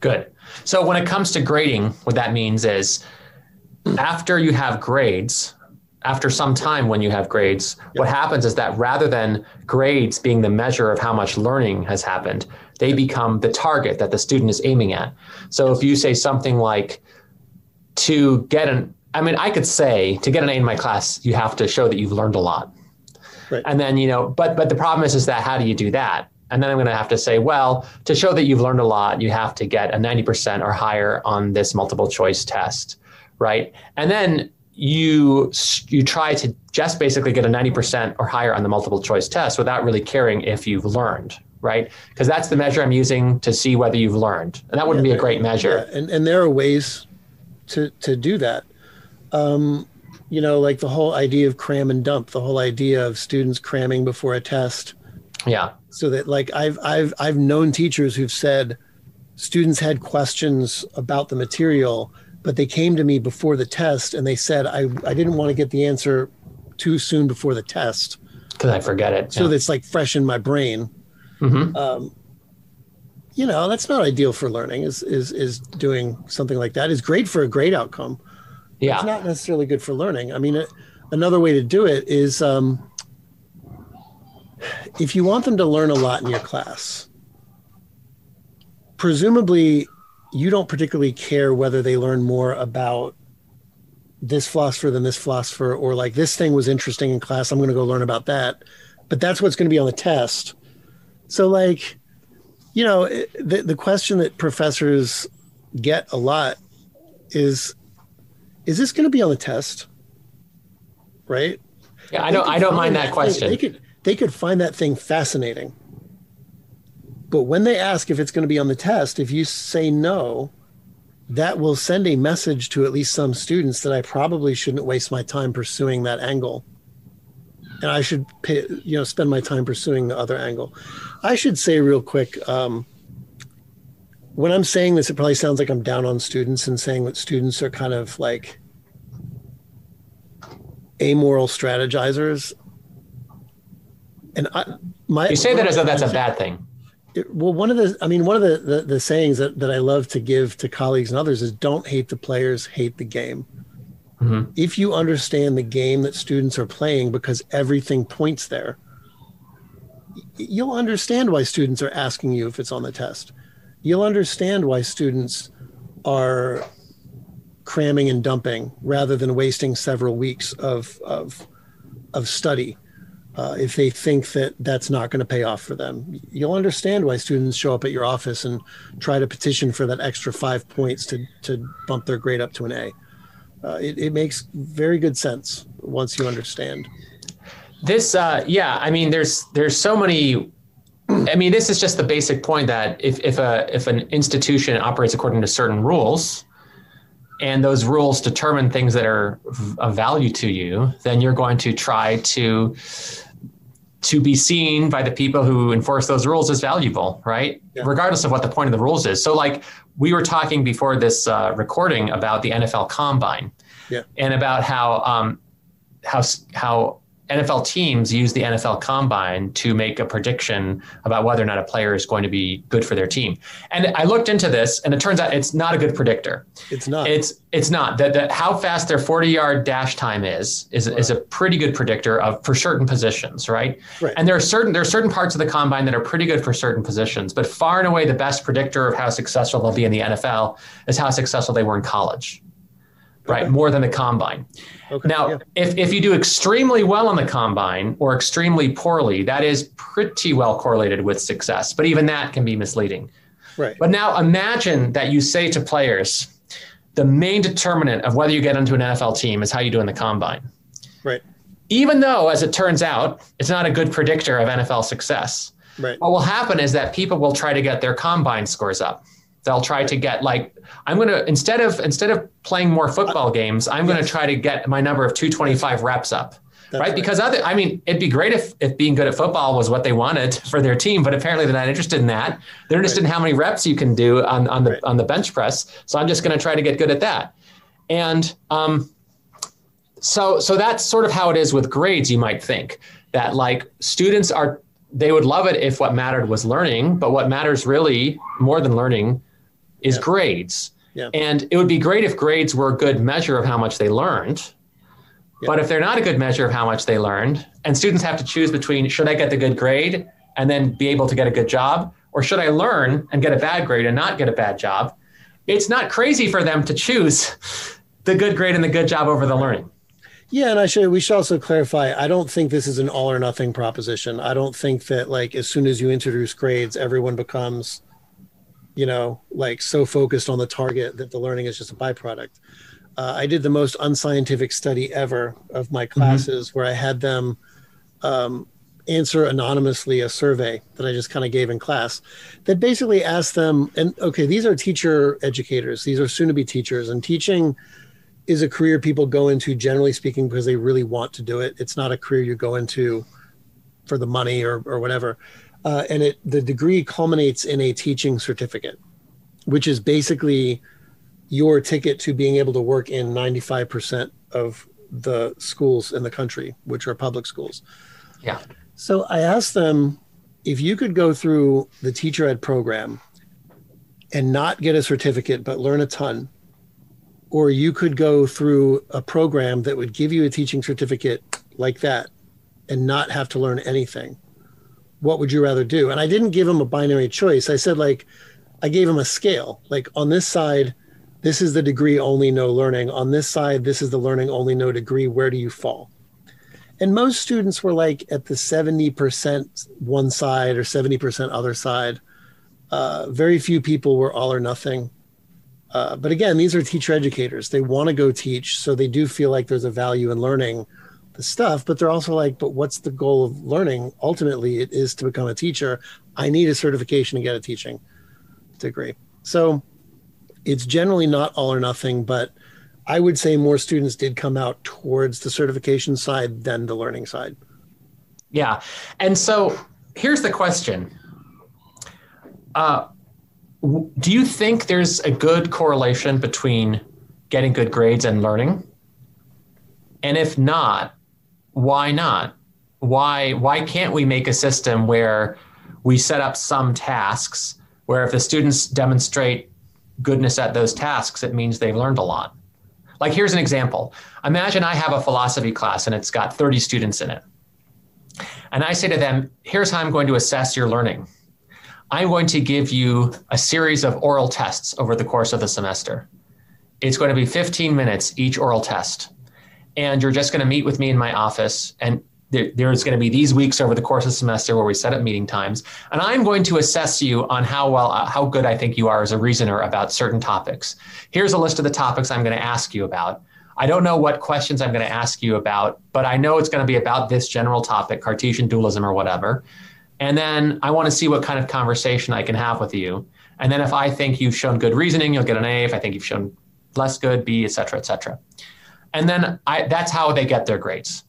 Good. So when it comes to grading, what that means is after you have grades, after some time when you have grades, yep. what happens is that rather than grades being the measure of how much learning has happened, they become the target that the student is aiming at. So if you say something like, to get an I mean, I could say to get an A in my class, you have to show that you've learned a lot. Right. And then, you know, but but the problem is is that how do you do that? And then I'm going to have to say, well, to show that you've learned a lot, you have to get a 90% or higher on this multiple choice test, right? And then you you try to just basically get a 90% or higher on the multiple choice test without really caring if you've learned, right? Because that's the measure I'm using to see whether you've learned. And that wouldn't yeah, be a great measure. Yeah. And and there are ways to to do that um, you know, like the whole idea of cram and dump, the whole idea of students cramming before a test. Yeah. So that like I've I've I've known teachers who've said students had questions about the material, but they came to me before the test and they said I I didn't want to get the answer too soon before the test because I forget it. So yeah. that's like fresh in my brain. Mm-hmm. Um, you know, that's not ideal for learning. Is is is doing something like that is great for a grade outcome yeah. It's not necessarily good for learning. I mean, it, another way to do it is um, if you want them to learn a lot in your class, presumably you don't particularly care whether they learn more about this philosopher than this philosopher, or like this thing was interesting in class. I'm going to go learn about that. But that's what's going to be on the test. So, like, you know, the, the question that professors get a lot is is this going to be on the test? Right? Yeah, I don't. I don't mind that, that question. They could they could find that thing fascinating, but when they ask if it's going to be on the test, if you say no, that will send a message to at least some students that I probably shouldn't waste my time pursuing that angle, and I should pay, you know spend my time pursuing the other angle. I should say real quick. Um, when I'm saying this, it probably sounds like I'm down on students and saying that students are kind of like amoral strategizers. And I, my you say that as though that's a bad thing. It, well, one of the, I mean, one of the, the, the sayings that, that I love to give to colleagues and others is don't hate the players, hate the game. Mm-hmm. If you understand the game that students are playing because everything points there, you'll understand why students are asking you if it's on the test you'll understand why students are cramming and dumping rather than wasting several weeks of of of study uh, if they think that that's not going to pay off for them. You'll understand why students show up at your office and try to petition for that extra five points to to bump their grade up to an A. Uh, it, it makes very good sense once you understand. This, uh, yeah, I mean, there's there's so many I mean, this is just the basic point that if, if a if an institution operates according to certain rules, and those rules determine things that are of value to you, then you're going to try to to be seen by the people who enforce those rules as valuable, right? Yeah. Regardless of what the point of the rules is. So, like we were talking before this uh, recording about the NFL Combine, yeah. and about how um, how how NFL teams use the NFL combine to make a prediction about whether or not a player is going to be good for their team. And I looked into this and it turns out it's not a good predictor. It's not. It's it's not. That that how fast their 40-yard dash time is is, right. is a pretty good predictor of for certain positions, right? right? And there are certain there are certain parts of the combine that are pretty good for certain positions, but far and away the best predictor of how successful they'll be in the NFL is how successful they were in college right? Okay. More than the combine. Okay. Now, yeah. if, if you do extremely well on the combine or extremely poorly, that is pretty well correlated with success. But even that can be misleading. Right. But now imagine that you say to players, the main determinant of whether you get into an NFL team is how you do in the combine. Right. Even though, as it turns out, it's not a good predictor of NFL success. Right. What will happen is that people will try to get their combine scores up. They'll try to get like I'm going to instead of instead of playing more football games, I'm going to try to get my number of 225 reps up. Right? right? Because other, I mean, it'd be great if, if being good at football was what they wanted (laughs) for their team, but apparently they're not interested in that. They're interested right. in how many reps you can do on, on the right. on the bench press. So I'm just going to try to get good at that. And um, so so that's sort of how it is with grades. You might think that like students are they would love it if what mattered was learning, but what matters really more than learning is yeah. grades. Yeah. And it would be great if grades were a good measure of how much they learned. Yeah. But if they're not a good measure of how much they learned, and students have to choose between should I get the good grade and then be able to get a good job, or should I learn and get a bad grade and not get a bad job, it's not crazy for them to choose (laughs) the good grade and the good job over the learning. Yeah, and I should we should also clarify. I don't think this is an all or nothing proposition. I don't think that like as soon as you introduce grades, everyone becomes you know, like so focused on the target that the learning is just a byproduct. Uh, I did the most unscientific study ever of my mm-hmm. classes mm-hmm. where I had them um, answer anonymously a survey that I just kind of gave in class that basically asked them, and okay, these are teacher educators, these are soon to be teachers, and teaching is a career people go into generally speaking because they really want to do it. It's not a career you go into for the money or, or whatever uh, and it the degree culminates in a teaching certificate, which is basically your ticket to being able to work in 95% of the schools in the country, which are public schools. Yeah. So I asked them if you could go through the teacher ed program and not get a certificate but learn a ton, or you could go through a program that would give you a teaching certificate like that and not have to learn anything what would you rather do? And I didn't give him a binary choice. I said, like, I gave him a scale. Like, on this side, this is the degree only, no learning. On this side, this is the learning only, no degree. Where do you fall? And most students were like at the 70% one side or 70% other side. Uh, very few people were all or nothing. Uh, but again, these are teacher educators. They want to go teach, so they do feel like there's a value in learning the stuff, but they're also like, but what's the goal of learning? Ultimately, it is to become a teacher. I need a certification to get a teaching degree. So it's generally not all or nothing, but I would say more students did come out towards the certification side than the learning side. Yeah. And so here's the question uh, Do you think there's a good correlation between getting good grades and learning? And if not, why not? Why why can't we make a system where we set up some tasks where if the students demonstrate goodness at those tasks, it means they've learned a lot. Like here's an example. Imagine I have a philosophy class and it's got 30 students in it. And I say to them, here's how I'm going to assess your learning. I'm going to give you a series of oral tests over the course of the semester. It's going to be 15 minutes each oral test and you're just going to meet with me in my office and there, there's going to be these weeks over the course of the semester where we set up meeting times and i'm going to assess you on how well uh, how good i think you are as a reasoner about certain topics. Here's a list of the topics i'm going to ask you about. I don't know what questions i'm going to ask you about but i know it's going to be about this general topic cartesian dualism or whatever. And then i want to see what kind of conversation i can have with you. And then if i think you've shown good reasoning you'll get an a. If i think you've shown less good b et cetera et cetera and then I, that's how they get their grades.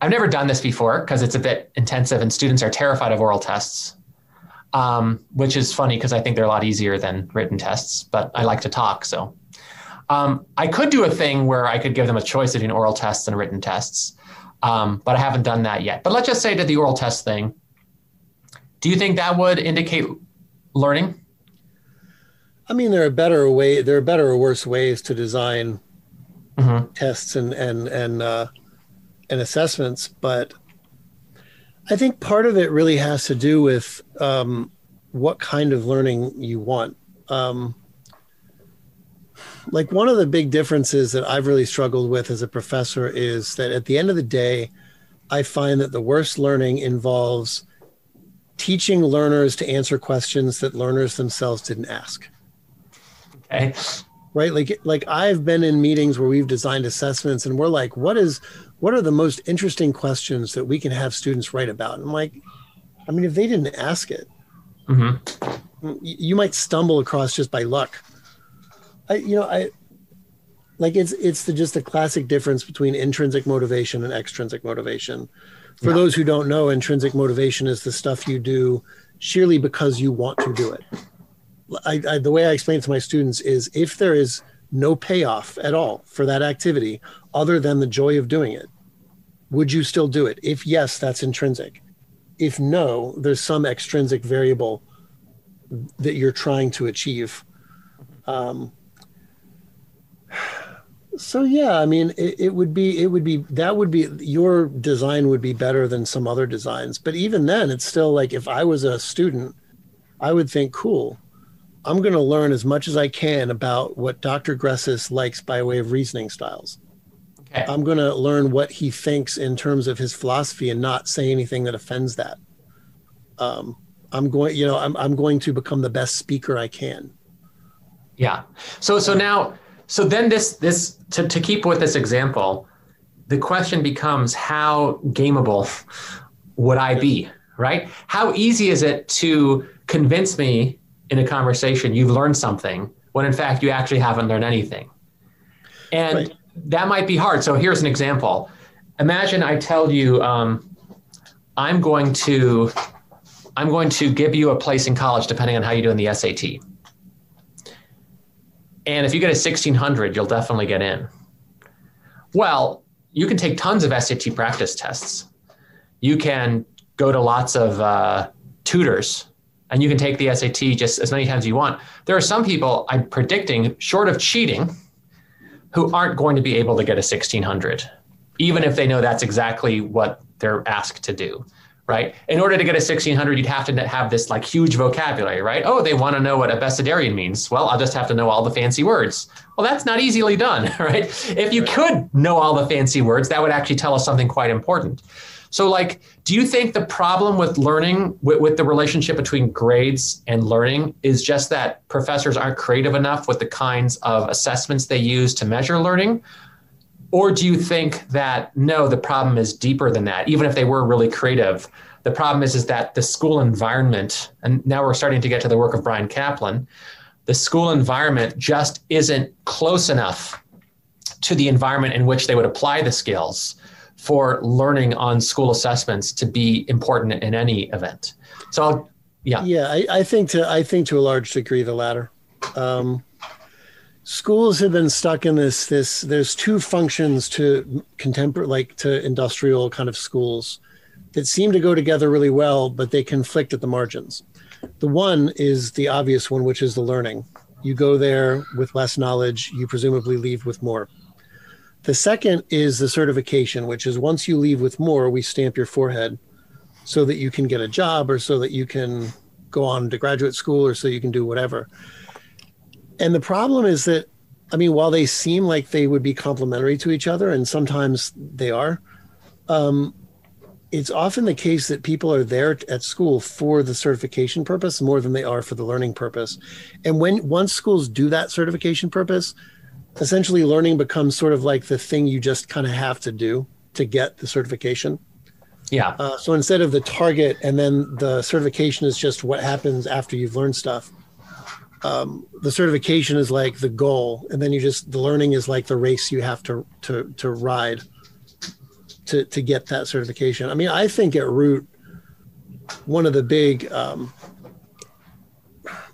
I've never done this before because it's a bit intensive and students are terrified of oral tests, um, which is funny because I think they're a lot easier than written tests, but I like to talk. So um, I could do a thing where I could give them a choice between oral tests and written tests. Um, but I haven't done that yet. But let's just say to the oral test thing. Do you think that would indicate learning? I mean, there are better way there are better or worse ways to design mm-hmm. tests and and and uh, and assessments, but I think part of it really has to do with um, what kind of learning you want. Um, like one of the big differences that I've really struggled with as a professor is that at the end of the day, I find that the worst learning involves teaching learners to answer questions that learners themselves didn't ask. Okay. Right? Like like I've been in meetings where we've designed assessments and we're like, what is what are the most interesting questions that we can have students write about? And I'm like, I mean, if they didn't ask it, mm-hmm. you might stumble across just by luck. I, you know, I like it's it's the just the classic difference between intrinsic motivation and extrinsic motivation. For yeah. those who don't know, intrinsic motivation is the stuff you do sheerly because you want to do it. I, I, the way I explain it to my students is if there is no payoff at all for that activity other than the joy of doing it, would you still do it? If yes, that's intrinsic. If no, there's some extrinsic variable that you're trying to achieve. Um, so yeah, I mean, it, it, would be it would be that would be your design would be better than some other designs. But even then, it's still like if I was a student, I would think, cool, I'm going to learn as much as I can about what Dr. Gressis likes by way of reasoning styles. Okay. I'm going to learn what he thinks in terms of his philosophy and not say anything that offends that. Um, I'm going, you know, I'm I'm going to become the best speaker I can. Yeah. So so now so then this this to, to keep with this example, the question becomes how gameable would I be, right? How easy is it to convince me in a conversation you've learned something when in fact you actually haven't learned anything? And right. that might be hard. So here's an example. Imagine I tell you um, I'm going to I'm going to give you a place in college depending on how you do in the SAT. And if you get a 1600, you'll definitely get in. Well, you can take tons of SAT practice tests. You can go to lots of uh, tutors and you can take the SAT just as many times as you want. There are some people I'm predicting, short of cheating, who aren't going to be able to get a 1600, even if they know that's exactly what they're asked to do right? In order to get a 1600, you'd have to have this like huge vocabulary, right? Oh, they want to know what abecedarian means. Well, I'll just have to know all the fancy words. Well, that's not easily done, (laughs) right? If you could know all the fancy words, that would actually tell us something quite important. So, like, do you think the problem with learning, with, with the relationship between grades and learning, is just that professors aren't creative enough with the kinds of assessments they use to measure learning? Or do you think that no, the problem is deeper than that? Even if they were really creative, the problem is is that the school environment, and now we're starting to get to the work of Bryan Caplan, the school environment just isn't close enough to the environment in which they would apply the skills for learning on school assessments to be important in any event. So, I'll, yeah, yeah, I, I, think to I think to a large degree the latter. Um, schools have been stuck in this this there's two functions to contemporary like to industrial kind of schools that seem to go together really well but they conflict at the margins the one is the obvious one which is the learning you go there with less knowledge you presumably leave with more the second is the certification which is once you leave with more we stamp your forehead so that you can get a job or so that you can go on to graduate school or so you can do whatever and the problem is that, I mean, while they seem like they would be complementary to each other, and sometimes they are, um, it's often the case that people are there at school for the certification purpose more than they are for the learning purpose. And when once schools do that certification purpose, essentially learning becomes sort of like the thing you just kind of have to do to get the certification. Yeah. Uh, so instead of the target and then the certification is just what happens after you've learned stuff um, the certification is like the goal, and then you just the learning is like the race you have to to to ride to to get that certification. I mean, I think at root, one of the big um,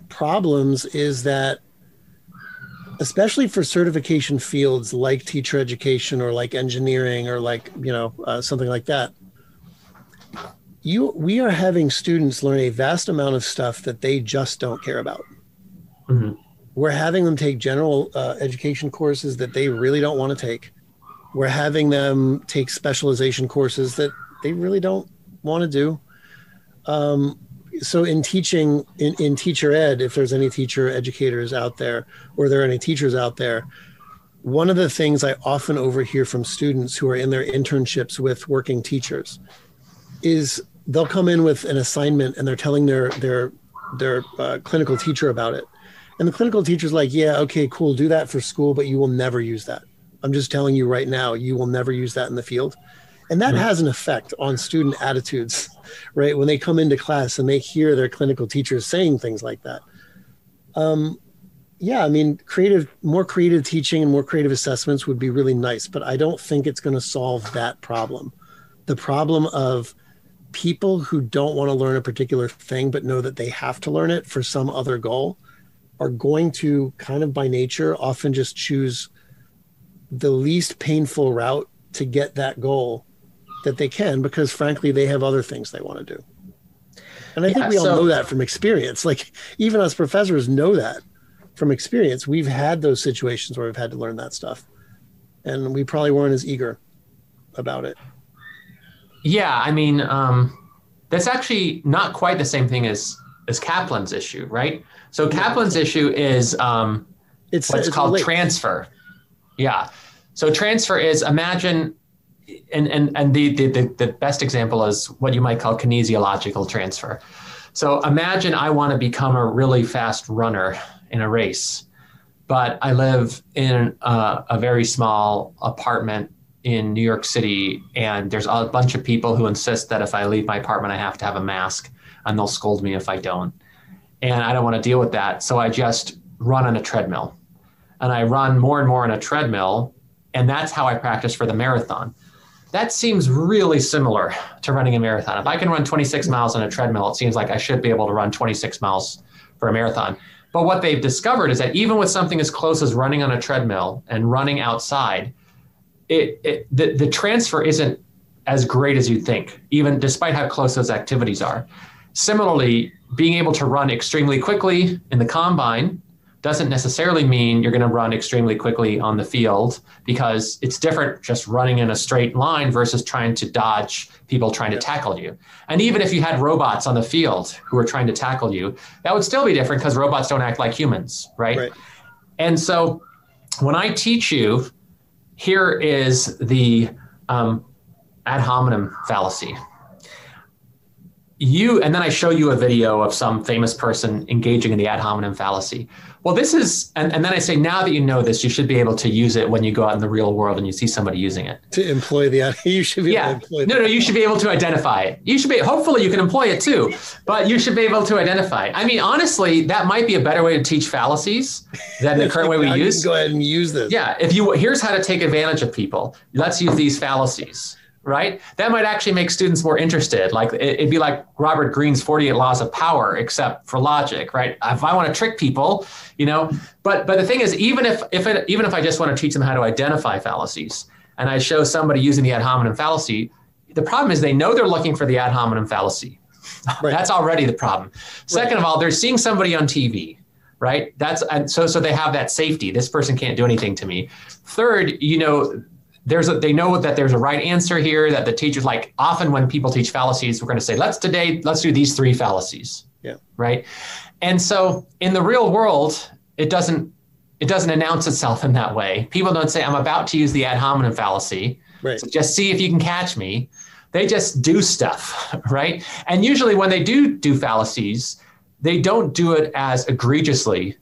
problems is that especially for certification fields like teacher education or like engineering or like you know uh, something like that you we are having students learn a vast amount of stuff that they just don't care about. Mm-hmm. we're having them take general uh, education courses that they really don't want to take. We're having them take specialization courses that they really don't want to do. Um, so in teaching in, in teacher ed if there's any teacher educators out there or there are any teachers out there one of the things i often overhear from students who are in their internships with working teachers is they'll come in with an assignment and they're telling their their their uh, clinical teacher about it. And the clinical teacher's like yeah okay cool do that for school but you will never use that. I'm just telling you right now you will never use that in the field and that has an effect on student attitudes right? When they come into class and they hear their clinical teachers saying things like that. Um, yeah i mean creative more creative teaching and more creative assessments would be really nice but i don't think it's going to solve that problem. The problem of people who don't want to learn a particular thing but know that they have to learn it for some other goal are going to kind of by nature often just choose the least painful route to get that goal that they can because frankly they have other things they want to do. And i yeah, think we all so, know that from experience. (laughs) Like even us professors know that from experience. We've had those situations where we've had to learn that stuff. And we probably weren't as eager about it. Yeah i mean um, that's actually not quite the same thing as as Caplan's issue right? So Caplan's issue is um, it's what's it's called transfer. Yeah. So transfer is imagine and and and the, the the best example is what you might call kinesiological transfer. So imagine I want to become a really fast runner in a race, but I live in a, a very small apartment in New York City, and there's a bunch of people who insist that if I leave my apartment, I have to have a mask, and they'll scold me if I don't. And I don't want to deal with that, so I just run on a treadmill, and I run more and more on a treadmill, and that's how I practice for the marathon that seems really similar to running a marathon. If I can run 26 miles on a treadmill, it seems like I should be able to run 26 miles for a marathon. But what they've discovered is that even with something as close as running on a treadmill and running outside, it, it the, the transfer isn't as great as you'd think, even despite how close those activities are. Similarly, being able to run extremely quickly in the combine doesn't necessarily mean you're going to run extremely quickly on the field because it's different just running in a straight line versus trying to dodge people trying to tackle you. And even if you had robots on the field who were trying to tackle you, that would still be different because robots don't act like humans, right? right? And so when I teach you, here is the um, ad hominem fallacy. You, and then I show you a video of some famous person engaging in the ad hominem fallacy. Well, this is, and, and then I say, now that you know this, you should be able to use it when you go out in the real world and you see somebody using it. To employ the, (laughs) you should be yeah. No, no, you should be able to identify it. You should be, hopefully you can employ it too, but you should be able to identify it. I mean, honestly, that might be a better way to teach fallacies than the current way we (laughs) use. Go ahead and use this. Yeah. If you, here's how to take advantage of people. Let's use these fallacies right? That might actually make students more interested. Like it'd be like Robert Greene's 48 laws of power, except for logic, right? If I want to trick people, you know, but but the thing is, even if if it, even if I just want to teach them how to identify fallacies, and I show somebody using the ad hominem fallacy, the problem is they know they're looking for the ad hominem fallacy. Right. That's already the problem. Second right. of all, they're seeing somebody on TV, right? That's and so so they have that safety. This person can't do anything to me. Third, you know, there's a, they know that there's a right answer here that the teachers like often when people teach fallacies we're going to say let's today let's do these three fallacies. Yeah. Right? And so in the real world it doesn't it doesn't announce itself in that way. People don't say i'm about to use the ad hominem fallacy. Right. so just see if you can catch me. They just do stuff (laughs) right? And usually when they do do fallacies they don't do it as egregiously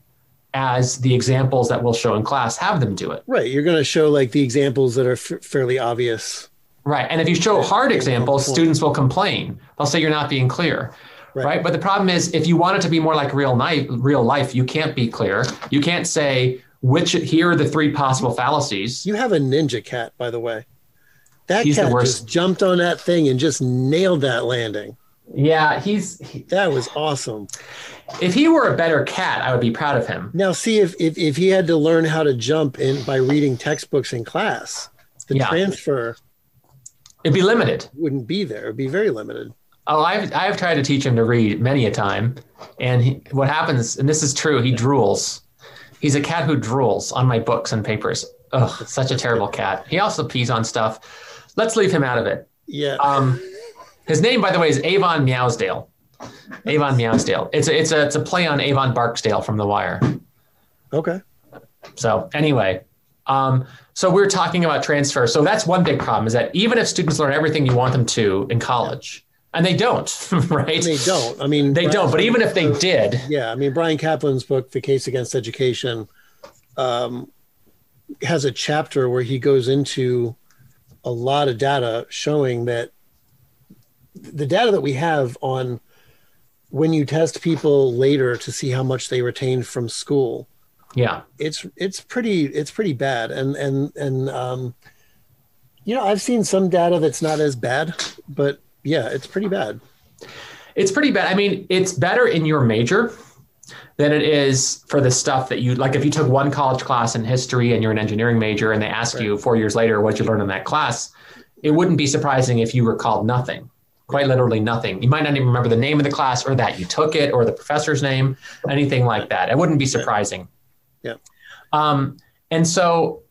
as the examples that we'll show in class have them do it. Right. You're going to show like the examples that are f- fairly obvious. Right. And if you show hard examples, students will complain. They'll say you're not being clear. Right. right. But the problem is if you want it to be more like real life, real life, you can't be clear. You can't say which here are the three possible fallacies. You have a ninja cat, by the way. That He's cat just jumped on that thing and just nailed that landing. Yeah, he's he, That was awesome. if he were a better cat, I would be proud of him. Now, see if if, if he had to learn how to jump in by reading textbooks in class, the Yeah. transfer It'd be limited. wouldn't be there. It'd be very limited. Oh, I've I've tried to teach him to read many a time, and he, what happens, and this is true, he drools. He's a cat who drools on my books and papers. Ugh, such a terrible cat. He also pees on stuff. Let's leave him out of it. Yeah. Um, his name, by the way, is Avon Meowsdale. Avon Meowsdale. It's a, it's a it's a play on Avon Barksdale from The Wire. okay. So anyway, um, so we're talking about transfer. So that's one big problem is that even if students learn everything you want them to in college, and they don't, (laughs) right? They don't. I mean, They don't. But even if they did, Yeah, I mean Bryan Caplan's book, The Case Against Education, um, has a chapter where he goes into a lot of data showing that the data that we have on when you test people later to see how much they retained from school, yeah, it's it's pretty it's pretty bad. And and and um, you know I've seen some data that's not as bad, but yeah, it's pretty bad. it's pretty bad. I mean, it's better in your major than it is for the stuff that you like. If you took one college class in history and you're an engineering major, and they ask you four years later what you learned in that class, it wouldn't be surprising if you recalled nothing. Quite literally nothing. You might not even remember the name of the class or that you took it or the professor's name, anything like that. It wouldn't be surprising. Yeah. Um, and so,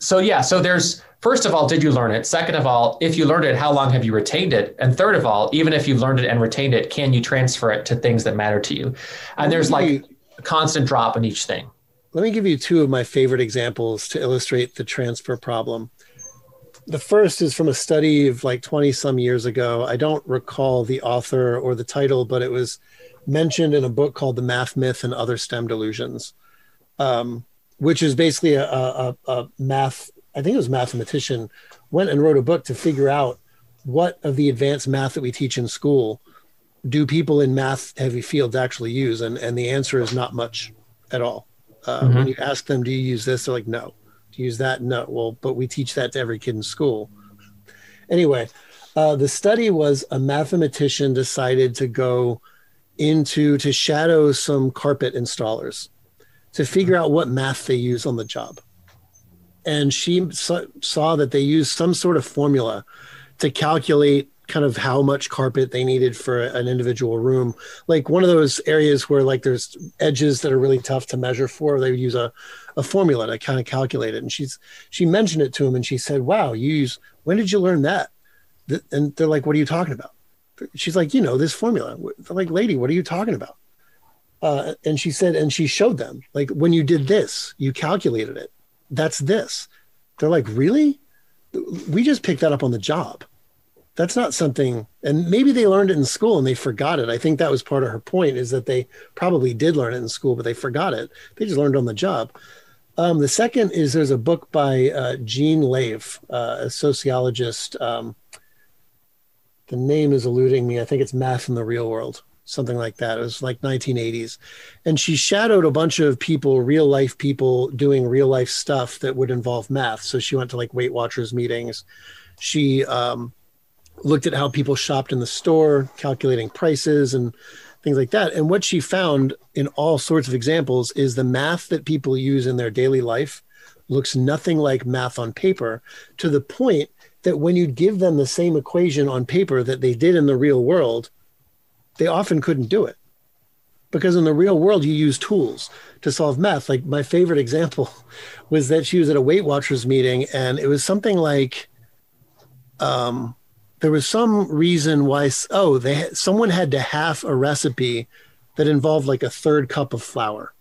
so yeah. So there's first of all, did you learn it? Second of all, if you learned it, how long have you retained it? And third of all, even if you've learned it and retained it, can you transfer it to things that matter to you? And there's like a constant drop in each thing. Let me give you two of my favorite examples to illustrate the transfer problem. The first is from a study of like 20 some years ago. I don't recall the author or the title, but it was mentioned in a book called The Math Myth and Other STEM Delusions, um, which is basically a, a, a math, I think it was a mathematician, went and wrote a book to figure out what of the advanced math that we teach in school do people in math heavy fields actually use? And, and the answer is not much at all. Uh, Mhm. When you ask them, do you use this? They're like, no. Use that? No. Well, but we teach that to every kid in school. Anyway, uh, the study was a mathematician decided to go into to shadow some carpet installers to figure out what math they use on the job. And she saw, saw that they used some sort of formula to calculate kind of how much carpet they needed for an individual room. Like one of those areas where like there's edges that are really tough to measure for, they would use a, a formula to kind of calculate it. And she's she mentioned it to him and she said, Wow, you use when did you learn that? And they're like, What are you talking about? She's like, you know, this formula. They're like, lady, what are you talking about? Uh, and she said, and she showed them, like, when you did this, you calculated it. That's this. They're like, really? We just picked that up on the job. That's not something, and maybe they learned it in school and they forgot it. I think that was part of her point is that they probably did learn it in school, but they forgot it. They just learned on the job. Um, the second is there's a book by uh, Jean Lave, uh, a sociologist. Um, the name is eluding me. I think it's Math in the Real World, something like that. It was like 1980s. And she shadowed a bunch of people, real life people doing real life stuff that would involve math. So she went to like Weight Watchers meetings. She um, looked at how people shopped in the store, calculating prices and things like that. And what she found in all sorts of examples is the math that people use in their daily life looks nothing like math on paper to the point that when you give them the same equation on paper that they did in the real world, they often couldn't do it. Because in the real world, you use tools to solve math. Like my favorite example (laughs) was that she was at a Weight Watchers meeting, and it was something like, um, there was some reason why. Oh, they had, someone had to half a recipe that involved like a third cup of flour,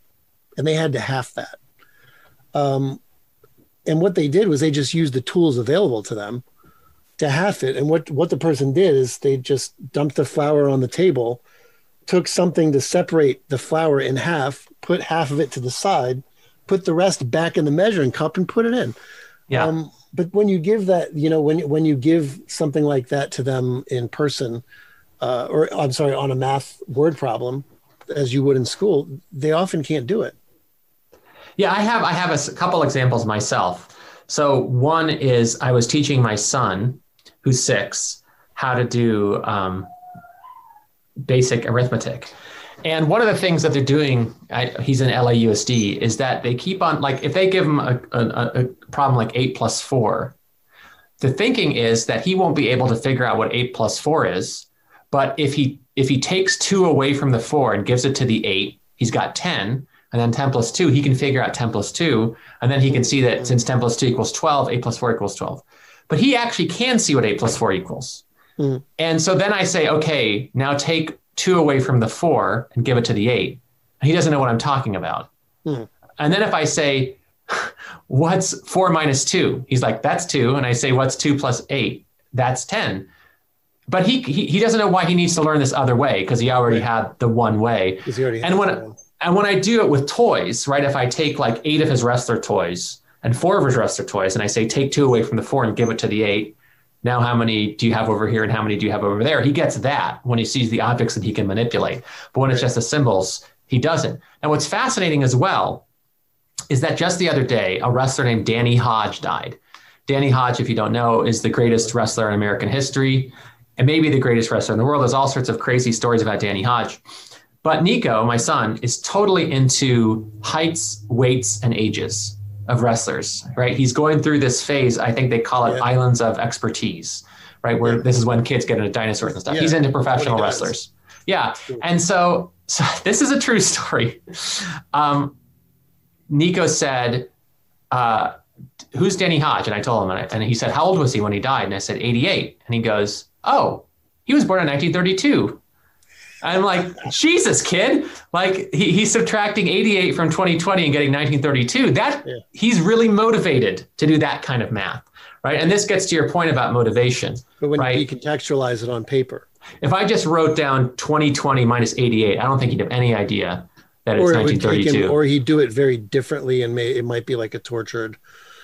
and they had to half that. Um, and what they did was they just used the tools available to them to half it. And what what the person did is they just dumped the flour on the table, took something to separate the flour in half, put half of it to the side, put the rest back in the measuring cup, and put it in. Yeah. Um, but when you give that, you know, when when you give something like that to them in person, uh, or I'm sorry, on a math word problem, as you would in school, they often can't do it. Yeah, I have I have a couple examples myself. So one is I was teaching my son, who's six, how to do um, basic arithmetic. And one of the things that they're doing, I, he's in LAUSD, is that they keep on like if they give him a, a, a problem like eight plus four, the thinking is that he won't be able to figure out what eight plus four is. But if he if he takes two away from the four and gives it to the eight, he's got ten, and then ten plus two, he can figure out ten plus two, and then he can see that since ten plus two equals twelve, eight plus four equals twelve. But he actually can see what eight plus four equals. Mm. And so then I say, okay, now take two away from the four and give it to the eight. he doesn't know what I'm talking about. Mm. And then if I say, (laughs) what's four minus two? He's like, that's two. And I say, what's two plus eight? That's 10. But he, he, he doesn't know why he needs to learn this other way because he already right. had the one way. and when, and when I do it with toys, right? If I take like eight of his wrestler toys and four of his wrestler toys, and I say, take two away from the four and give it to the eight, now how many do you have over here and how many do you have over there? He gets that when he sees the objects that he can manipulate. But when it's just the symbols he doesn't. And what's fascinating as well is that just the other day a wrestler named danny hodge died. Danny hodge if you don't know is the greatest wrestler in american history and maybe the greatest wrestler in the world. There's all sorts of crazy stories about danny hodge. But nico my son is totally into heights weights and ages of wrestlers, right? He's going through this phase. I think they call it yeah. islands of expertise, right? Where yeah. this is when kids get into dinosaurs and stuff. Yeah. He's into professional wrestlers. Yeah. And so, so (laughs) this is a true story. Um, Nico said, uh, who's Danny Hodge? And I told him, and, I, and he said, how old was he when he died? And I said, 88. And he goes, oh, he was born in 1932. I'm like, Jesus, kid. Like he, he's subtracting 88 from 2020 and getting 1932. That yeah. he's really motivated to do that kind of math. Right. And this gets to your point about motivation. But when right? you contextualize it on paper. If I just wrote down 2020 minus 88, I don't think he'd have any idea that it's or 1932. Him, or he'd do it very differently and may, it might be like a tortured.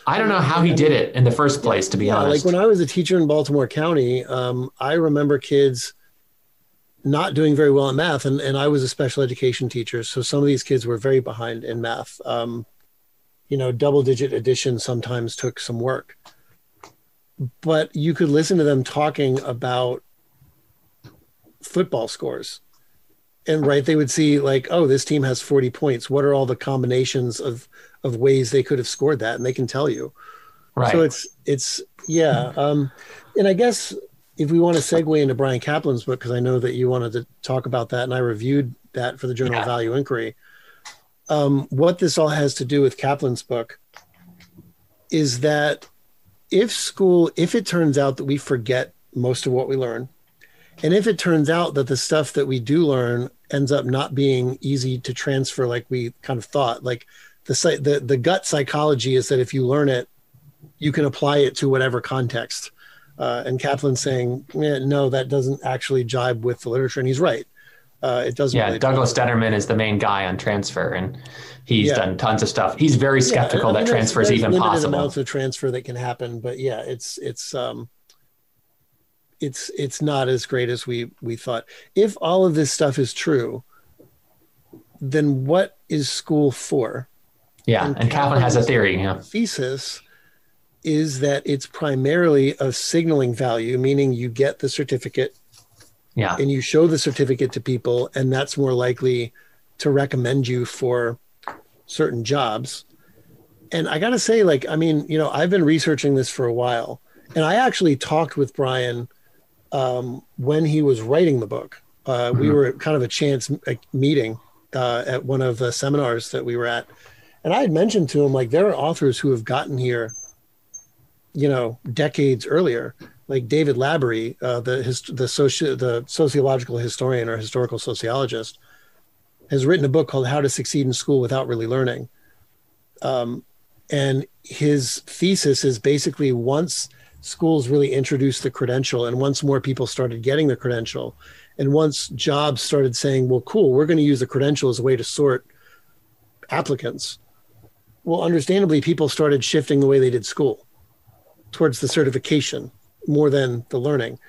I don't know how he did it in the first place, to be yeah, honest. Like when I was a teacher in Baltimore County, um, I remember kids not doing very well in math and, and i was a special education teacher so some of these kids were very behind in math. Um, you know double digit addition sometimes took some work. But you could listen to them talking about football scores. And right they would see like oh this team has 40 points. What are all the combinations of of ways they could have scored that? And they can tell you. Right. so it's it's yeah um and i guess if we want to segue into Bryan Caplan's book, because I know that you wanted to talk about that, and I reviewed that for the Journal yeah. of Value Inquiry. Um, what this all has to do with Caplan's book is that if school, if it turns out that we forget most of what we learn, and if it turns out that the stuff that we do learn ends up not being easy to transfer like we kind of thought, like the the the gut psychology is that if you learn it, you can apply it to whatever context uh, and Caplan saying, eh, no, that doesn't actually jibe with the literature. And he's right. Uh, it doesn't. Yeah, really Douglas Detterman is the main guy on transfer, and he's yeah. done tons of stuff. He's very skeptical yeah, that transfer is even limited possible. amounts of transfer that can happen, but yeah, it's it's um, it's it's not as great as we we thought. If all of this stuff is true, then what is school for? Yeah, and, and Caplan has a theory. Yeah, thesis is that it's primarily a signaling value, meaning you get the certificate yeah. and you show the certificate to people, and that's more likely to recommend you for certain jobs. And I got to say, like, I mean, you know, I've been researching this for a while, and I actually talked with Bryan um, when he was writing the book. Uh, mm-hmm. We were kind of a chance meeting uh, at one of the seminars that we were at. And I had mentioned to him, like, there are authors who have gotten here you know, decades earlier, like David Labaree, uh, the his, the soci- the sociological historian or historical sociologist, has written a book called "How to Succeed in School Without Really Learning," um, and his thesis is basically once schools really introduced the credential, and once more people started getting the credential, and once jobs started saying, "Well, cool, we're going to use the credential as a way to sort applicants." Well, understandably, people started shifting the way they did school towards the certification more than the learning.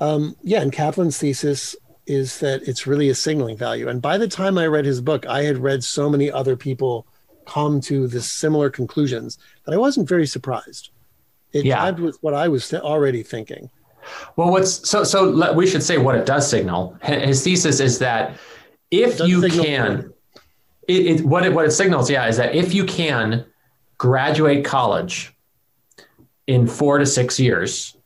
Um, yeah, and Caplan's thesis is that it's really a signaling value. And by the time I read his book, I had read so many other people come to the similar conclusions that I wasn't very surprised. It yeah. jived with what I was th- already thinking. Well, what's so so we should say what it does signal. His thesis is that if you can, it, it, what it what it signals, yeah, is that if you can graduate college in four to six years,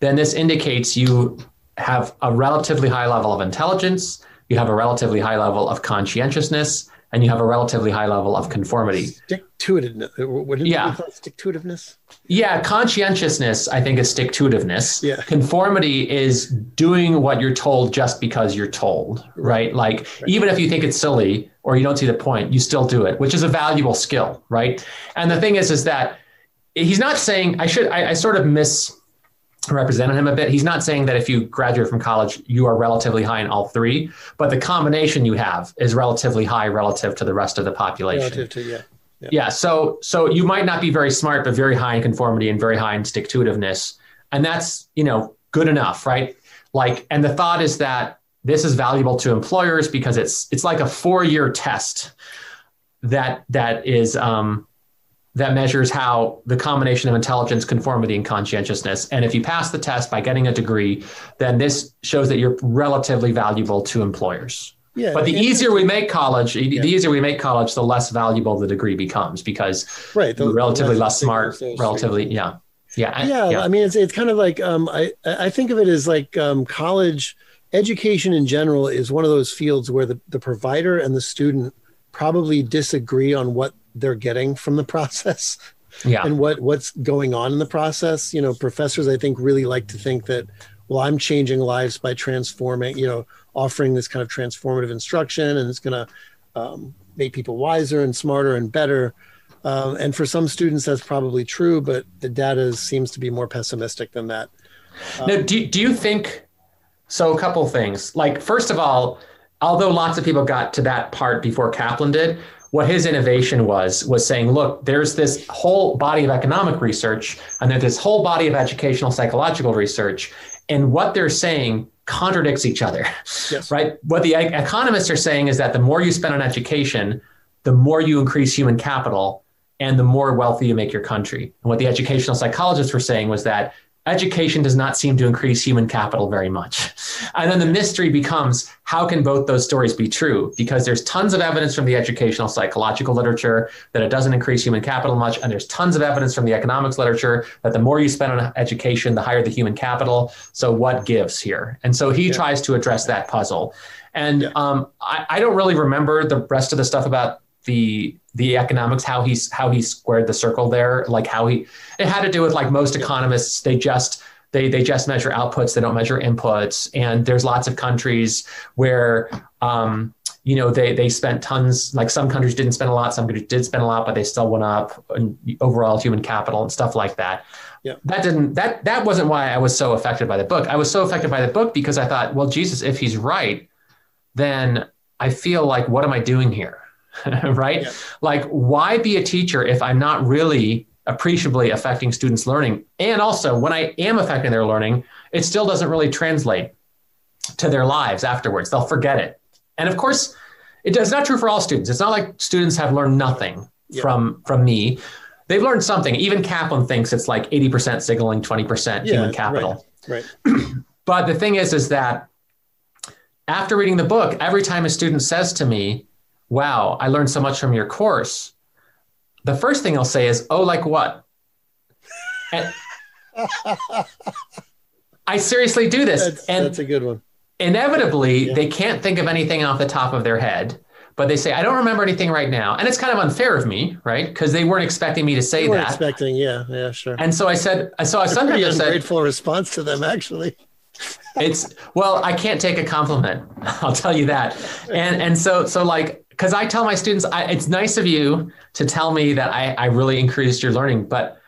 then this indicates you have a relatively high level of intelligence, you have a relatively high level of conscientiousness, and you have a relatively high level of conformity. Stick to it. yeah. Stick to itiveness? Yeah. Conscientiousness, I think, is stick to itiveness. Yeah. Conformity is doing what you're told just because you're told, right? Like, right. even if you think it's silly or you don't see the point, you still do it, which is a valuable skill, right? And the thing is, is that he's not saying, I should, I, I sort of miss represented him a bit. He's not saying that if you graduate from college, you are relatively high in all three, but the combination you have is relatively high relative to the rest of the population. Relative to, yeah. Yeah. yeah. So, so you might not be very smart, but very high in conformity and very high in stick to itiveness. And that's, you know, good enough, right? Like, and the thought is that this is valuable to employers because it's, it's like a four year test that, that is, um, that measures how the combination of intelligence, conformity, and conscientiousness. And if you pass the test by getting a degree, then this shows that you're relatively valuable to employers. Yeah, but the easier we make college, yeah. the easier we make college, the less valuable the degree becomes because right, the, relatively less, less smart, relatively, yeah. Yeah, yeah, yeah. I mean, it's it's kind of like um, I I think of it as like um, college education in general is one of those fields where the, the provider and the student probably disagree on what they're getting from the (laughs) process yeah. and what what's going on in the process. You know professors i think really like to think that well i'm changing lives by transforming you know offering this kind of transformative instruction and it's going to um, make people wiser and smarter and better. Um, and for some students that's probably true but the data seems to be more pessimistic than that. Um, now do, do you think so a couple things. Like first of all although lots of people got to that part before Caplan did what his innovation was was saying look there's this whole body of economic research and there's this whole body of educational psychological research and what they're saying contradicts each other (laughs) yes. right what the economists are saying is that the more you spend on education the more you increase human capital and the more wealthy you make your country and what the educational psychologists were saying was that education does not seem to increase human capital very much. And then the mystery becomes how can both those stories be true? Because there's tons of evidence from the educational psychological literature that it doesn't increase human capital much. And there's tons of evidence from the economics literature that the more you spend on education, the higher the human capital. So what gives here? And so he yeah. tries to address that puzzle. And um, I, I don't really remember the rest of the stuff about the the economics how he's how he squared the circle there like how he it had to do with like most economists they just they they just measure outputs they don't measure inputs. And there's lots of countries where um, you know they they spent tons like some countries didn't spend a lot some countries did spend a lot but they still went up in overall human capital and stuff like that. Yeah. that didn't that that wasn't why i was so affected by the book. I was so affected by the book because i thought well jesus if he's right then i feel like what am i doing here (laughs) right? Yeah. Like, why be a teacher if I'm not really appreciably affecting students' learning? And also, when I am affecting their learning, it still doesn't really translate to their lives afterwards. They'll forget it. And of course, it does not true for all students. It's not like students have learned nothing yeah. from from me. They've learned something. Even Caplan thinks it's like 80% signaling, 20% yeah, human capital. Right. right. (clears throat) but the thing is, is that after reading the book, every time a student says to me, wow, I learned so much from your course. The first thing I'll say is, oh, like what? (laughs) And I seriously do this. That's, and that's a good one. Inevitably, yeah. they can't think of anything off the top of their head, but they say, I don't remember anything right now. And it's kind of unfair of me, right? Because they weren't expecting me to say they weren't that. Expecting, yeah, yeah, sure. And so I said, so I sometimes said, grateful response to them, actually. it's well, I can't take a compliment. (laughs) I'll tell you that. And and so so like because I tell my students, I, it's nice of you to tell me that I, I really increased your learning, but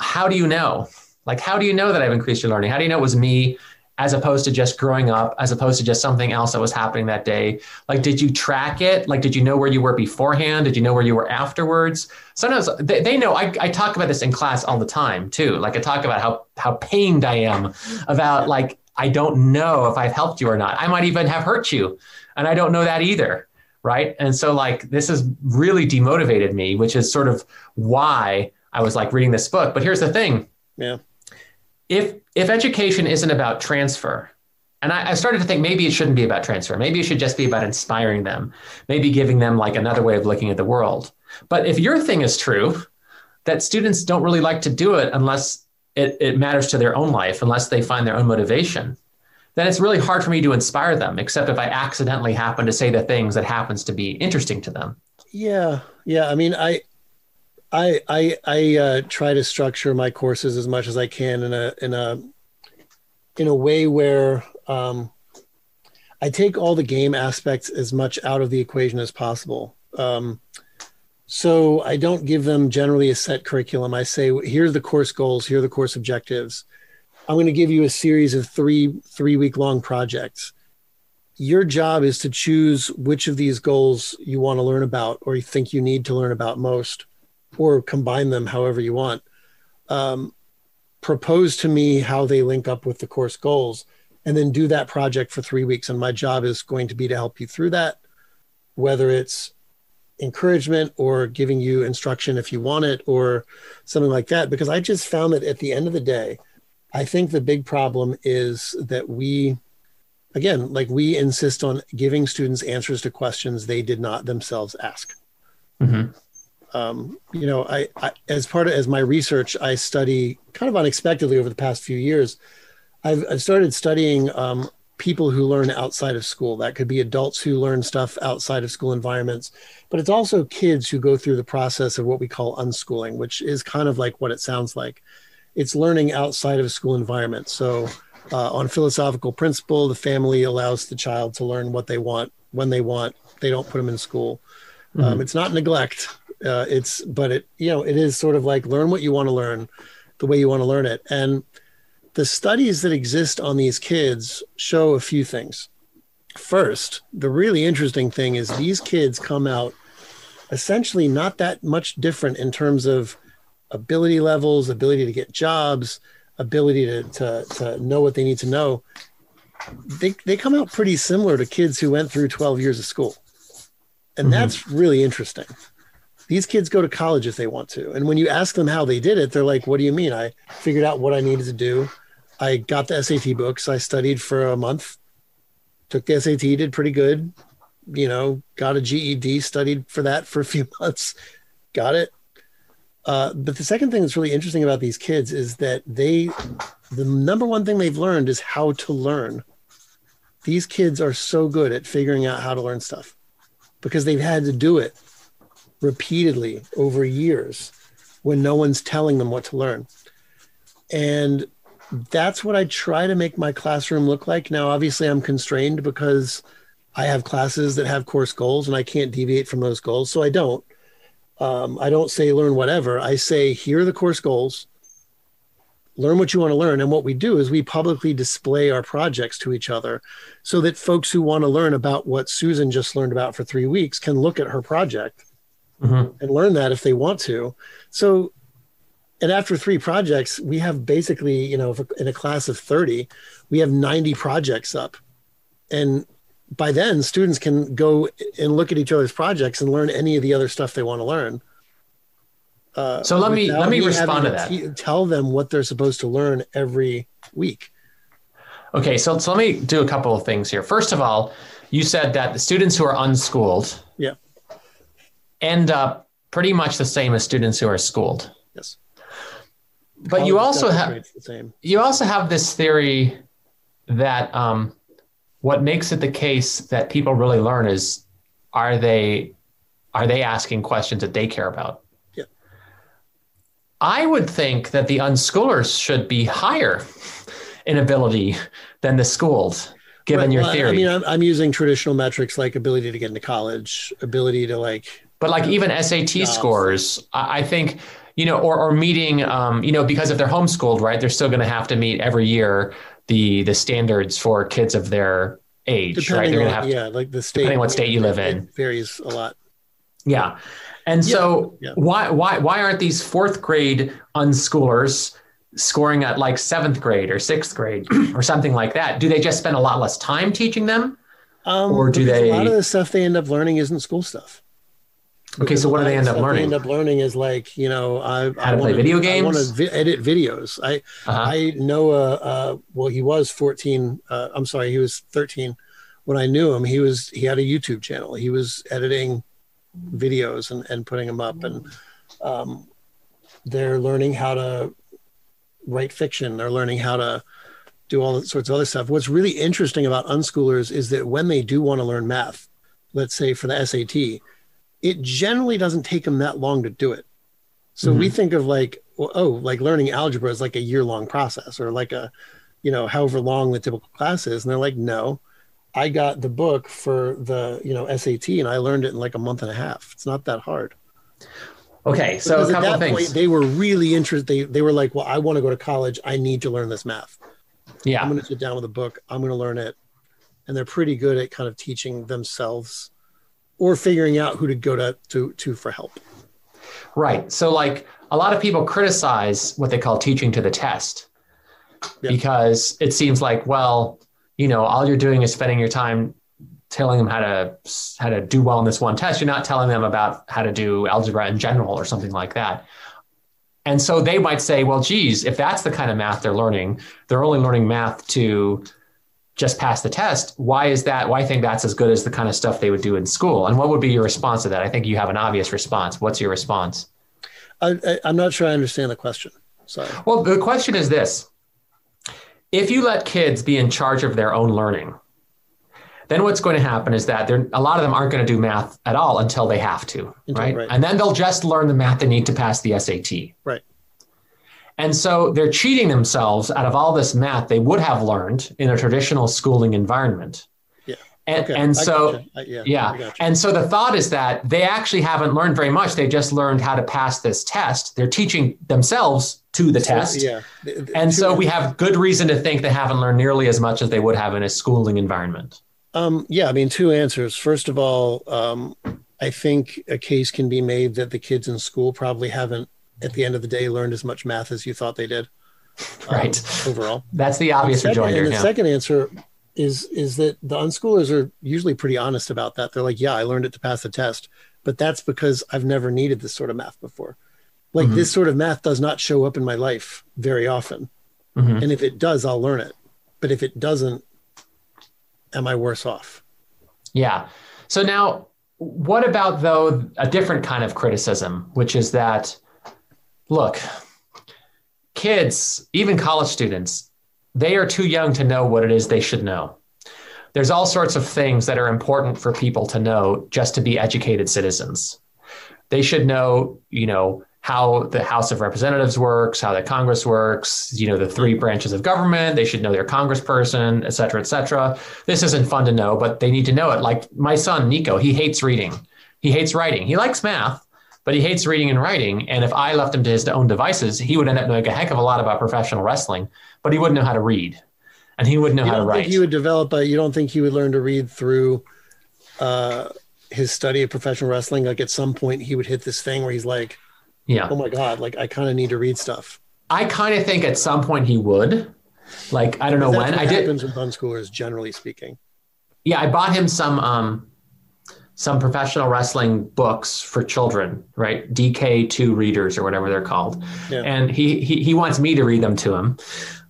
how do you know? Like, how do you know that I've increased your learning? How do you know it was me as opposed to just growing up, as opposed to just something else that was happening that day? Like, did you track it? Like, did you know where you were beforehand? Did you know where you were afterwards? Sometimes they, they know, I, I talk about this in class all the time too. Like, I talk about how, how pained I am about like, I don't know if I've helped you or not. I might even have hurt you. And I don't know that either right? And so like this has really demotivated me which is sort of why i was like reading this book. But here's the thing. Yeah. If if education isn't about transfer, and I, I, started to think maybe it shouldn't be about transfer. Maybe it should just be about inspiring them, maybe giving them like another way of looking at the world. But if your thing is true, that students don't really like to do it unless it, it matters to their own life, unless they find their own motivation, then it's really hard for me to inspire them, except if I accidentally happen to say the things that happens to be interesting to them. Yeah. Yeah. I mean, I, I, I, I uh, try to structure my courses as much as I can in a, in a, in a way where um, I take all the game aspects as much out of the equation as possible. Um, so I don't give them generally a set curriculum. I say, here are the course goals, here are the course objectives. I'm going to give you a series of three three week long projects. Your job is to choose which of these goals you want to learn about or you think you need to learn about most, or combine them however you want. Um, propose to me how they link up with the course goals and then do that project for three weeks. And my job is going to be to help you through that, whether it's encouragement or giving you instruction if you want it or something like that. Because I just found that at the end of the day, I think the big problem is that we, again, like we insist on giving students answers to questions they did not themselves ask. Mm-hmm. Um, you know, I, I, as part of as my research, I study kind of unexpectedly over the past few years. I've, I've started studying um, people who learn outside of school. That could be adults who learn stuff outside of school environments, but it's also kids who go through the process of what we call unschooling, which is kind of like what it sounds like. It's learning outside of a school environment. So, uh, on philosophical principle, the family allows the child to learn what they want when they want. They don't put them in school. Um, mm-hmm. Um, it's not neglect. Uh, it's but it you know it is sort of like learn what you want to learn, the way you want to learn it, and the studies that exist on these kids show a few things. First, the really interesting thing is these kids come out essentially not that much different in terms of ability levels, ability to get jobs, ability to, to, to know what they need to know. They, they come out pretty similar to kids who went through 12 years of school. And mm-hmm. that's really interesting. These kids go to college if they want to. And when you ask them how they did it, they're like, What do you mean? I figured out what I needed to do. I got the SAT books. I studied for a month, took the SAT, did pretty good. You know, got a GED, studied for that for a few (laughs) months, got it. Uh, but the second thing that's really interesting about these kids is that they, the number one thing they've learned is how to learn. These kids are so good at figuring out how to learn stuff because they've had to do it repeatedly over years when no one's telling them what to learn. And that's what I try to make my classroom look like. Now, obviously, I'm constrained because I have classes that have course goals and I can't deviate from those goals. So I don't. Um, I don't say learn whatever. I say here are the course goals. Learn what you want to learn. And what we do is we publicly display our projects to each other so that folks who want to learn about what Susan just learned about for three weeks can look at her project mm-hmm. and learn that if they want to. So and after three projects we have basically you know in a class of 30 we have 90 projects up and by then students can go and look at each other's projects and learn any of the other stuff they want to learn. Uh, so let me let me respond to that. t- tell them what they're supposed to learn every week. Okay so, so let me do a couple of things here. First of all you said that the students who are unschooled yeah. end up pretty much the same as students who are schooled. Yes. But you also have you also have this theory that um, what makes it the case that people really learn is are they are they asking questions that they care about? Yeah. I would think that the unschoolers should be higher in ability than the schooled, given right, your well, theory. I mean, I'm, I'm, using traditional metrics like ability to get into college, ability to like. But like even SAT jobs. scores, I think you know, or, or meeting, um, you know, because if they're homeschooled, right, they're still going to have to meet every year the the standards for kids of their age, depending right? They're going to have yeah, like the state, depending what state you live in, varies a lot. Yeah, and so yeah. why why why aren't these fourth grade unschoolers scoring at like seventh grade or sixth grade (clears throat) or something like that? Do they just spend a lot less time teaching them, um, or do they? A lot of the stuff they end up learning isn't school stuff. Okay, so what do they end up learning? They end up learning is like you know I How to play video games. I want to vi- edit videos. I Uh-huh. I know uh, uh well he was 14 uh, I'm sorry he was 13 when I knew him he was he had a YouTube channel he was editing videos and, and putting them up and um, they're learning how to write fiction they're learning how to do all sorts of other stuff what's really interesting about unschoolers is that when they do want to learn math let's say for the SAT it generally doesn't take them that long to do it. So we mm-hmm. think of like well, oh like learning algebra is like a year long process or like a you know however long the typical class is. And they're like no i got the book for the you know sat and i learned it in like a month and a half. It's not that hard. Okay, so Because a at that of things. point they were really interested they, they were like well i want to go to college. I need to learn this math. Yeah. i'm going to sit down with a book. I'm going to learn it. And they're pretty good at kind of teaching themselves or figuring out who to go to to, to for help Right. So, like, a lot of people criticize what they call teaching to the test Yeah. because it seems like, well, you know, all you're doing is spending your time telling them how to how to do well in this one test. You're not telling them about how to do algebra in general or something like that. And so they might say, well, geez, if that's the kind of math they're learning, they're only learning math to just pass the test. Why is that? Why think that's as good as the kind of stuff they would do in school? And what would be your response to that? I think you have an obvious response. What's your response? I, i'm not sure i understand the question sorry Well, the question is this if you let kids be in charge of their own learning, then what's going to happen is that a lot of them aren't going to do math at all until they have to, Until- right? right. And then they'll just learn the math they need to pass the SAT. Right. And so they're cheating themselves out of all this math they would have learned in a traditional schooling environment. Yeah. And, Okay, and so. I- yeah, yeah. And so the thought is that they actually haven't learned very much. They've just learned how to pass this test. They're teaching themselves to the test. Yeah. And so we have good reason to think they haven't learned nearly as much as they would have in a schooling environment. Um, yeah, I mean, two answers. First of all, um, I think a case can be made that the kids in school probably haven't, at the end of the day, learned as much math as you thought they did. um, Right. Overall. That's the obvious Second- rejoinder. and the Yeah. second answer is is that the unschoolers are usually pretty honest about that. They're like, yeah, I learned it to pass the test, but that's because I've never needed this sort of math before. Like Mhm. this sort of math does not show up in my life very often. Mhm. And if it does, I'll learn it. But if it doesn't, am I worse off? Yeah. So now, what about though a different kind of criticism, which is that, look, kids, even college students, they are too young to know what it is they should know. There's all sorts of things that are important for people to know just to be educated citizens. They should know, you know, how the House of Representatives works, how the Congress works, you know, the three branches of government. They should know their congressperson, et cetera, et cetera. This isn't fun to know, but they need to know it. Like my son, Nico, he hates reading. He hates writing. He likes math, but he hates reading and writing. And if I left him to his own devices, he would end up knowing a heck of a lot about professional wrestling, but he wouldn't know how to read. And he wouldn't know You how to write. think he would develop a, you don't think he would learn to read through uh, his study of professional wrestling? Like at some point he would hit this thing where he's like, yeah. oh my God, like I kind of need to read stuff. I kind of think at some point he would. Like, I don't know when. I did. happens with unschoolers, generally speaking. Yeah, I bought him some um, some professional wrestling books for children, right? DK2 readers or whatever they're called. Yeah. And he, he he wants me to read them to him.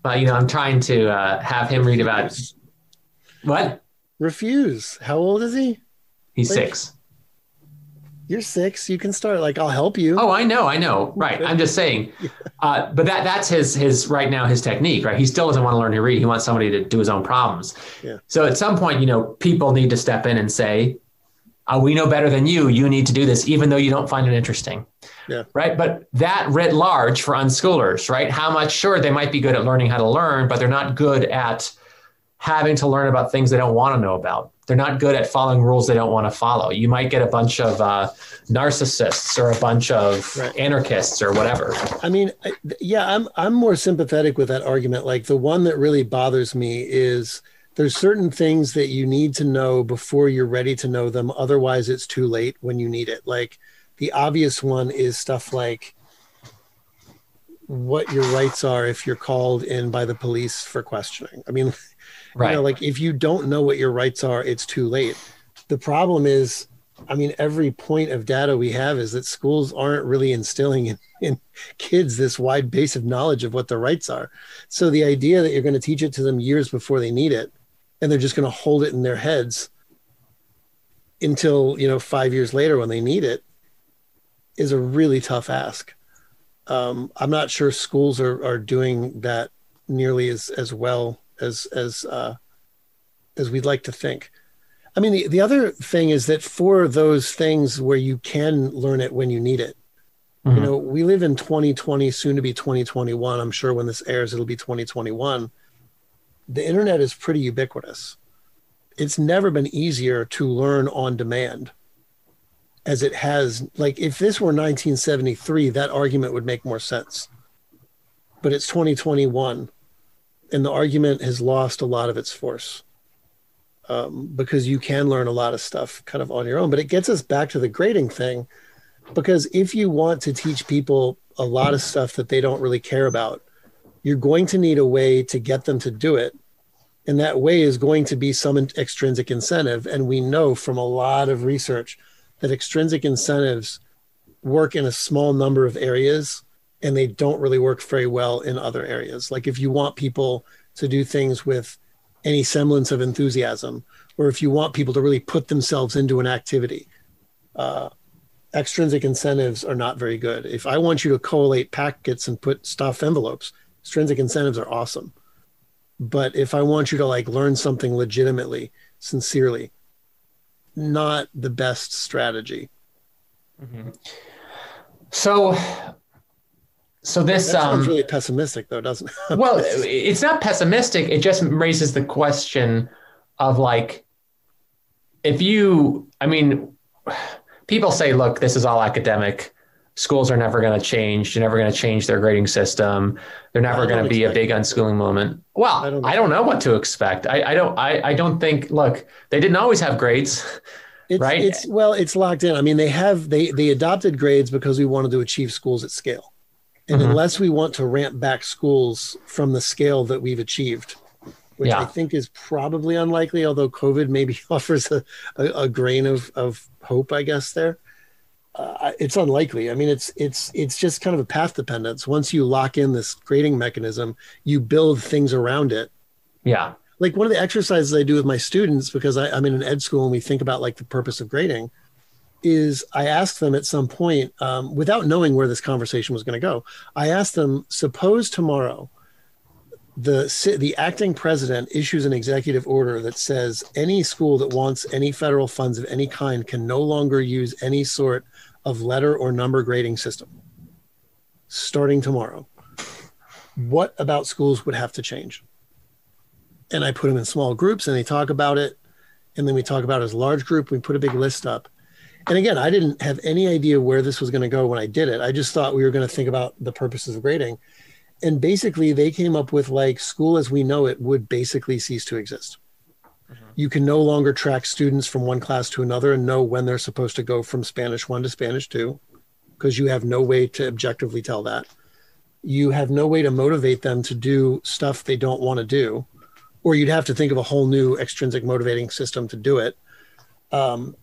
But you know, I'm trying to uh, have him read about what? Refuse. How old is he? He's Like- six. You're six. You can start. Like I'll help you. Oh, I know, I know. Right. I'm just saying. (laughs) Uh, but that that's his his right now his technique, right? He still doesn't want to learn to read. He wants somebody to do his own problems. Yeah. So at some point, you know, people need to step in and say, uh, "We know better than you. You need to do this, even though you don't find it interesting." Yeah. Right. But that writ large for unschoolers, right? How much? Sure, they might be good at learning how to learn, but they're not good at having to learn about things they don't want to know about. They're not good at following rules they don't want to follow. You might get a bunch of uh, narcissists or a bunch of Right. anarchists or whatever. I mean, I- yeah, I'm I'm more sympathetic with that argument. Like the one that really bothers me is there's certain things that you need to know before you're ready to know them. Otherwise, it's too late when you need it. Like the obvious one is stuff like what your rights are if you're called in by the police for questioning. I mean, Right. (laughs) you know, like if you don't know what your rights are, it's too late. The problem is I mean, every point of data we have is that schools aren't really instilling in, in, kids this wide base of knowledge of what their rights are. So the idea that you're going to teach it to them years before they need it, and they're just going to hold it in their heads until you know five years later when they need it, is a really tough ask. Um, I'm not sure schools are are doing that nearly as as well as as uh, as we'd like to think. I mean, the, the other thing is that for those things where you can learn it when you need it, mm-hmm. you know, we live in 2020, soon to be 2021. I'm sure when this airs, it'll be 2021. The internet is pretty ubiquitous. It's never been easier to learn on demand as it has. Like, if this were 1973, that argument would make more sense. But it's 2021, and the argument has lost a lot of its force um, because you can learn a lot of stuff kind of on your own. But it gets us back to the grading thing because if you want to teach people a lot of stuff that they don't really care about, you're going to need a way to get them to do it. And that way is going to be some extrinsic incentive. And we know from a lot of research that extrinsic incentives work in a small number of areas and they don't really work very well in other areas. Like if you want people to do things with any semblance of enthusiasm, or if you want people to really put themselves into an activity, uh, extrinsic incentives are not very good. If I want you to collate packets and put stuff envelopes, extrinsic incentives are awesome. But if I want you to like learn something legitimately, sincerely, not the best strategy. Mm-hmm. So so this that sounds um, really pessimistic, though, doesn't it? (laughs) well, it's not pessimistic. It just raises the question of like, if you, I mean, people say, look, this is all academic. Schools are never going to change. They're never going to change their grading system. They're never going to be a big unschooling moment. Well, I don't, I don't know what to expect. I, I don't. I, I don't think. Look, they didn't always have grades. It's, right? It's well, it's locked in. I mean, they have they they adopted grades because we wanted to achieve schools at scale. And mm-hmm. unless we want to ramp back schools from the scale that we've achieved, which yeah. I think is probably unlikely, although COVID maybe (laughs) offers a, a, a grain of, of hope, I guess, there. Uh, it's unlikely. I mean, it's it's it's just kind of a path dependence. Once you lock in this grading mechanism, you build things around it. Yeah. Like one of the exercises I do with my students, because I, I'm in an ed school and we think about like the purpose of grading, is I asked them at some point, um, without knowing where this conversation was going to go, I asked them, suppose tomorrow the the acting president issues an executive order that says any school that wants any federal funds of any kind can no longer use any sort of letter or number grading system starting tomorrow. What about schools would have to change? And I put them in small groups and they talk about it. And then we talk about as a large group. We put a big list up and again, I didn't have any idea where this was going to go when I did it. I just thought we were going to think about the purposes of grading. And basically, they came up with like school as we know it would basically cease to exist. You can no longer track students from one class to another and know when they're supposed to go from Spanish one to Spanish two, because you have no way to objectively tell that. You have no way to motivate them to do stuff they don't want to do, or you'd have to think of a whole new extrinsic motivating system to do it. Um,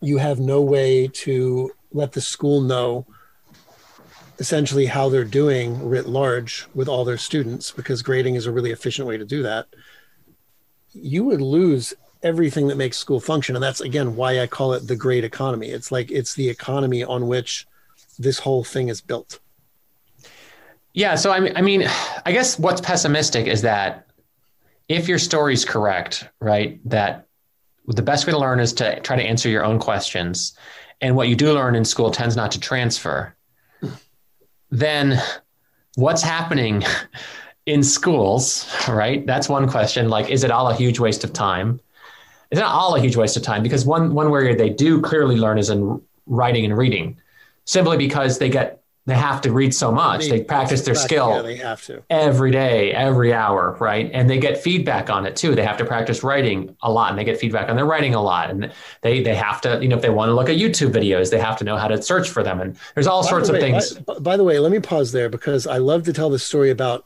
you have no way to let the school know essentially how they're doing writ large with all their students because grading is a really efficient way to do that you would lose everything that makes school function. And that's again why i call it the grade economy. It's like it's the economy on which this whole thing is built. Yeah. So i mean i mean i guess what's pessimistic is that if your story's correct right that the best way to learn is to try to answer your own questions. And what you do learn in school tends not to transfer. Hmm. Then what's happening in schools, right? That's one question. Like, is it all a huge waste of time? It's not all a huge waste of time because one, one where they do clearly learn is in writing and reading, simply because they get they have to read so much. They, they practice their skill yeah, they have to. every day, every hour, right? And they get feedback on it too. They have to practice writing a lot and they get feedback on their writing a lot. And they they have to, you know, if they want to look at YouTube videos, they have to know how to search for them. And there's all by sorts the way, of things. By, by, the way, let me pause there because I love to tell the story about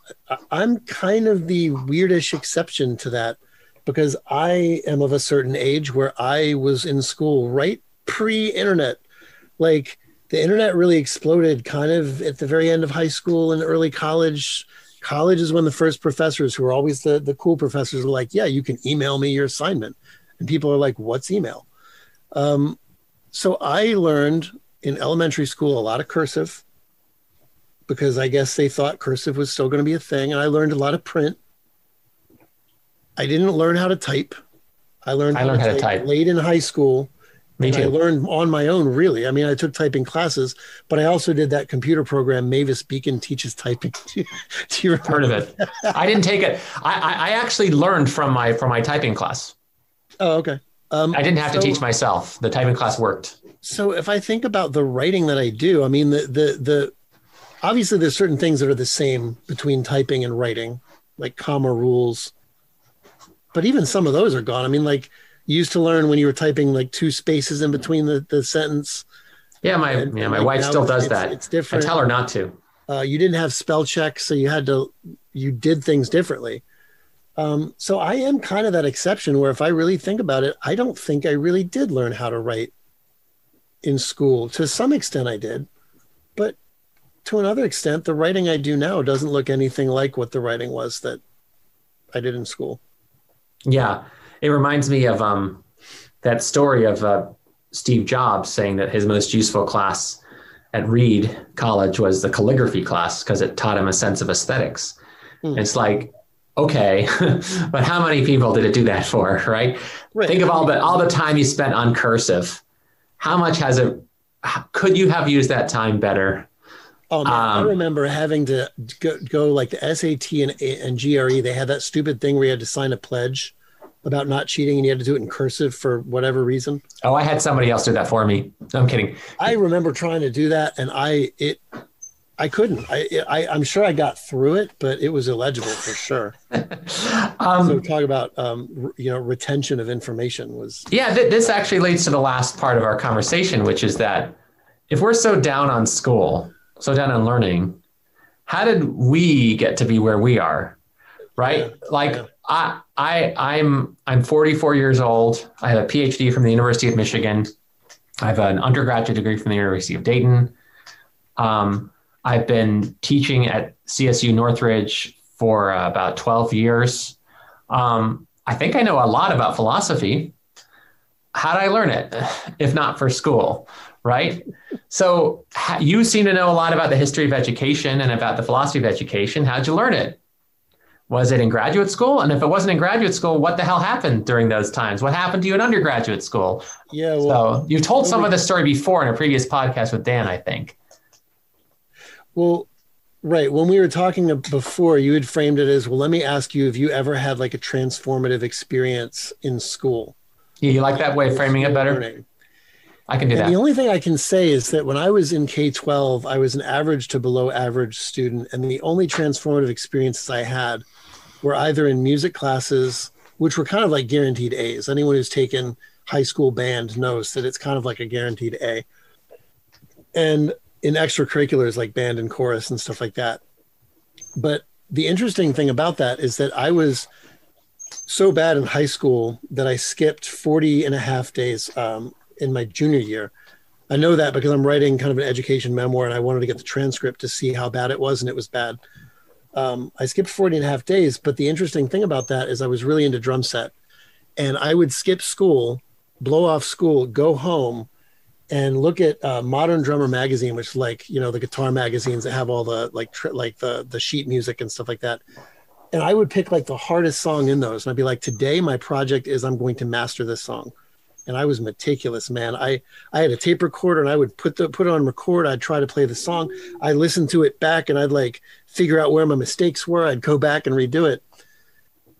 I'm kind of the weirdish exception to that because I am of a certain age where I was in school right pre-internet. Like the internet really exploded kind of at the very end of high school and early college. College is when the first professors, who are always the, the cool professors, are like, yeah, you can email me your assignment. And people are like, what's email? Um, so I learned in elementary school a lot of cursive because I guess they thought cursive was still going to be a thing. And I learned a lot of print. I didn't learn how to type. I learned, I learned how, to, type, type late in high school. Me too. I learned on my own, really. I mean, I took typing classes, but I also did that computer program, Mavis Beacon Teaches Typing. (laughs) do you heard of it? I didn't take it. I, I actually learned from my from my typing class. Oh, okay. Um, I didn't have so, to teach myself. The typing class worked. So if I think about the writing that I do, I mean, the the the obviously there's certain things that are the same between typing and writing, like comma rules. But even some of those are gone. I mean, like you used to learn when you were typing like two spaces in between the, the sentence. Yeah, my and, yeah, my like wife still does it's, that. It's different. I tell her not to. Uh, you didn't have spell check, so you had to you did things differently. Um, so I am kind of that exception where if I really think about it, I don't think I really did learn how to write in school. To some extent, I did, but to another extent, the writing I do now doesn't look anything like what the writing was that I did in school. Yeah, it reminds me of um, that story of uh, Steve Jobs saying that his most useful class at Reed College was the calligraphy class because it taught him a sense of aesthetics. Mm. It's like, okay, (laughs) but how many people did it do that for, right? right? Think of all the all the time you spent on cursive. How much has it? Could you have used that time better Oh man, um, I remember having to go, go like the SAT and, and GRE. They had that stupid thing where you had to sign a pledge about not cheating, and you had to do it in cursive for whatever reason. Oh, I had somebody else do that for me. No, I'm kidding. I remember trying to do that, and I it I couldn't. I, I am sure I got through it, but it was illegible for sure. (laughs) um, so talk about um, you know retention of information was. Yeah, th- this actually leads to the last part of our conversation, which is that if we're so down on school so down on learning how did we get to be where we are right yeah, like yeah. i i i'm i'm 44 years old i have a phd from the university of michigan i have an undergraduate degree from the university of dayton um, i've been teaching at csu northridge for uh, about 12 years um, i think i know a lot about philosophy how did i learn it (laughs) if not for school right? So you seem to know a lot about the history of education and about the philosophy of education. How'd you learn it? Was it in graduate school? And if it wasn't in graduate school, what the hell happened during those times? What happened to you in undergraduate school? Yeah. Well, so you've told some of the story before in a previous podcast with Dan, I think. Well, right. When we were talking before, you had framed it as well, let me ask you if you ever had like a transformative experience in school. Yeah, you like that way of framing it better? Learning. I can do and that. The only thing I can say is that when I was in K 12, I was an average to below average student. And the only transformative experiences I had were either in music classes, which were kind of like guaranteed A's. Anyone who's taken high school band knows that it's kind of like a guaranteed A. And in extracurriculars like band and chorus and stuff like that. But the interesting thing about that is that I was so bad in high school that I skipped 40 and a half days um, in my junior year. I know that because I'm writing kind of an education memoir and I wanted to get the transcript to see how bad it was, and it was bad. Um, I skipped 40 and a half days, but the interesting thing about that is I was really into drum set. And I would skip school, blow off school, go home, and look at uh, Modern Drummer magazine, which like you know the guitar magazines that have all the like like the the sheet music and stuff like that. And I would pick like the hardest song in those, and I'd be like, today my project is I'm going to master this song and I was meticulous, man. I I had a tape recorder and I would put the put it on record. I'd try to play the song. I listened to it back and I'd like figure out where my mistakes were. I'd go back and redo it.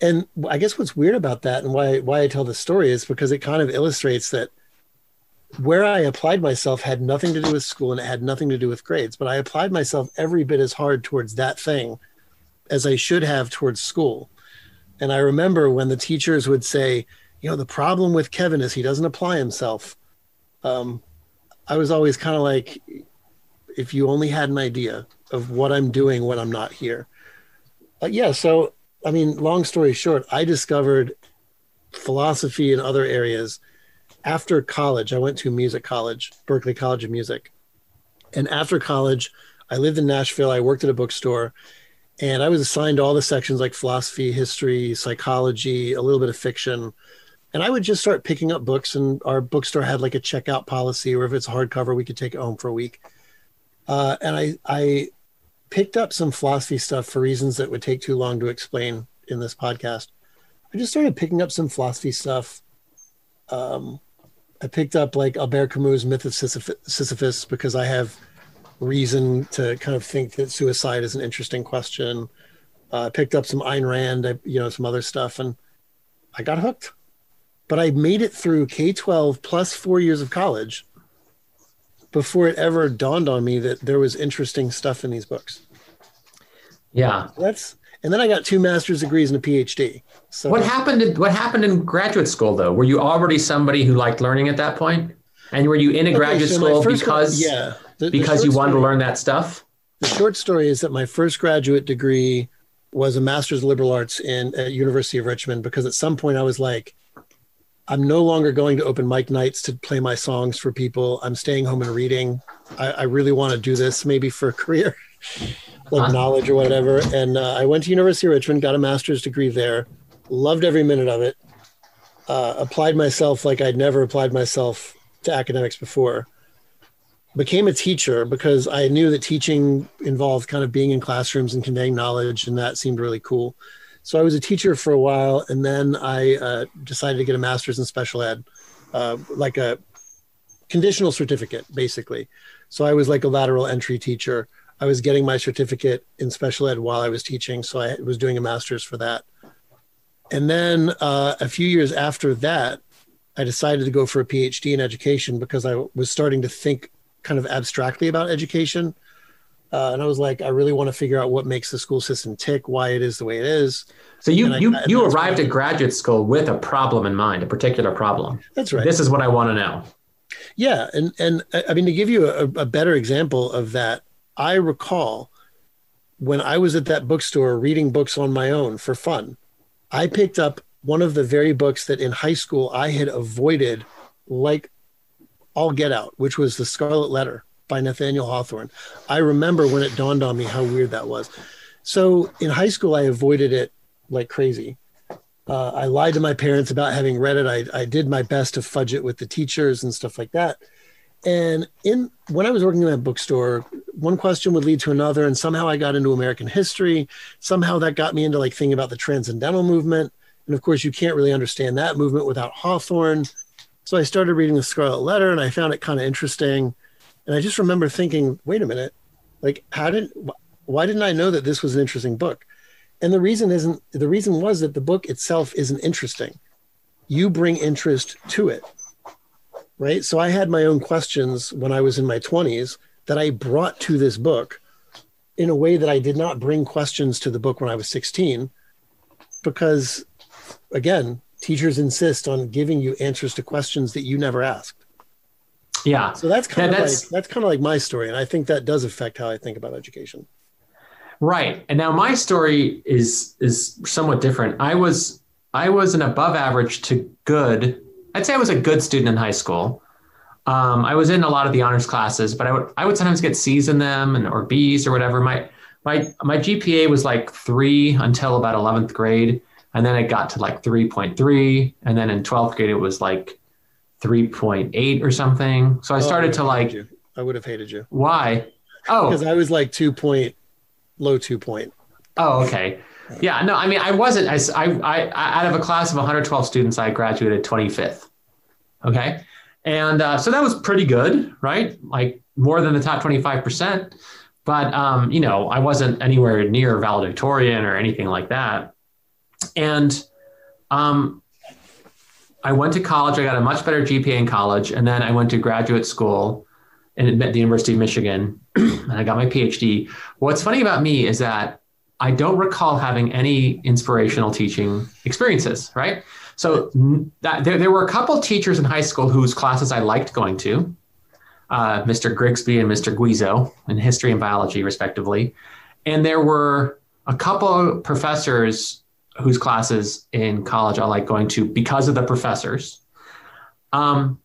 And I guess what's weird about that and why why I tell the story is because it kind of illustrates that where I applied myself had nothing to do with school and it had nothing to do with grades, but I applied myself every bit as hard towards that thing as I should have towards school. And I remember when the teachers would say, you know, the problem with Kevin is he doesn't apply himself. Um, I was always kind of like, if you only had an idea of what I'm doing when I'm not here. Uh, yeah. So, I mean, long story short, I discovered philosophy in other areas after college, I went to music college, Berklee College of Music. And after college, I lived in Nashville. I worked at a bookstore and I was assigned all the sections like philosophy, history, psychology, a little bit of fiction. And I would just start picking up books, and our bookstore had like a checkout policy, or if it's hardcover, we could take it home for a week. Uh, and I, I picked up some philosophy stuff for reasons that would take too long to explain in this podcast. I just started picking up some philosophy stuff. Um, I picked up like Albert Camus' Myth of Sisyphus because I have reason to kind of think that suicide is an interesting question. Uh, I picked up some Ayn Rand, you know, some other stuff, and I got hooked. But I made it through K 12 plus four years of college before it ever dawned on me that there was interesting stuff in these books. Yeah. That's and then I got two master's degrees and a PhD. So what happened? In, what happened in graduate school though? Were you already somebody who liked learning at that point? And were you in a okay, graduate so school because one, yeah the, because you wanted story, to learn that stuff? The short story is that my first graduate degree was a master's of liberal arts in at University of Richmond because at some point I was like, I'm no longer going to open mic nights to play my songs for people. I'm staying home and reading. I, I really want to do this maybe for a career, (laughs) like huh? knowledge or whatever. And uh, I went to University of Richmond, got a master's degree there, loved every minute of it. Uh, applied myself like I'd never applied myself to academics before became a teacher because I knew that teaching involved kind of being in classrooms and conveying knowledge, and that seemed really cool. So I was a teacher for a while, and then I uh, decided to get a master's in special ed, uh, like a conditional certificate, basically. So I was like a lateral entry teacher. I was getting my certificate in special ed while I was teaching, so I was doing a master's for that. And then uh, a few years after that, I decided to go for a PhD in education because I was starting to think kind of abstractly about education. Uh, and I was like, I really want to figure out what makes the school system tick, why it is the way it is. So you you you arrived at graduate school with a problem in mind, a particular problem. That's right. This is what I want to know. Yeah, and and I mean to give you a, a better example of that, I recall when I was at that bookstore reading books on my own for fun. I picked up one of the very books that in high school I had avoided like all Get Out, which was The Scarlet Letter by Nathaniel Hawthorne. I remember when it dawned on me how weird that was. So in high school, I avoided it like crazy. Uh, I lied to my parents about having read it. I, I did my best to fudge it with the teachers and stuff like that. And in when I was working in that bookstore, one question would lead to another, and somehow I got into American history. Somehow that got me into like thinking about the Transcendental Movement, and of course, you can't really understand that movement without Hawthorne. So I started reading the Scarlet Letter and I found it kind of interesting. And I just remember thinking, wait a minute, like, how did, why didn't I know that this was an interesting book? And the reason isn't, the reason was that the book itself isn't interesting. You bring interest to it, right? So I had my own questions when I was in my 20s that I brought to this book in a way that I did not bring questions to the book when I was 16 because again teachers insist on giving you answers to questions that you never asked. Yeah. So that's kind of like that's kind of like my story, and I think that does affect how I think about education. Right. And now my story is is somewhat different. I was I was an above average to good. I'd say I was a good student in high school. Um, I was in a lot of the honors classes, but I would I would sometimes get C's in them and or B's or whatever. My my my GPA was like three until about eleventh grade and then it got to like 3.3 and then in 12th grade it was like 3.8 or something. So i oh, started I to like you. i would have hated you. Why? Oh. Because i was like 2 point low 2 point. Oh okay. Yeah no i mean i wasn't I, I, I out of a class of 112 students i graduated 25th okay? And uh, so that was pretty good right? Like more than the top 25% but um, you know i wasn't anywhere near valedictorian or anything like that. And um, I went to college. I got a much better GPA in college, and then I went to graduate school and at the University of Michigan, (clears throat) and I got my PhD. What's funny about me is that I don't recall having any inspirational teaching experiences. Right. So that, there, there were a couple teachers in high school whose classes I liked going to, uh, Mr. Grigsby and Mr. Guizzo in history and biology, respectively. And there were a couple professors whose classes in college I like going to because of the professors. Um,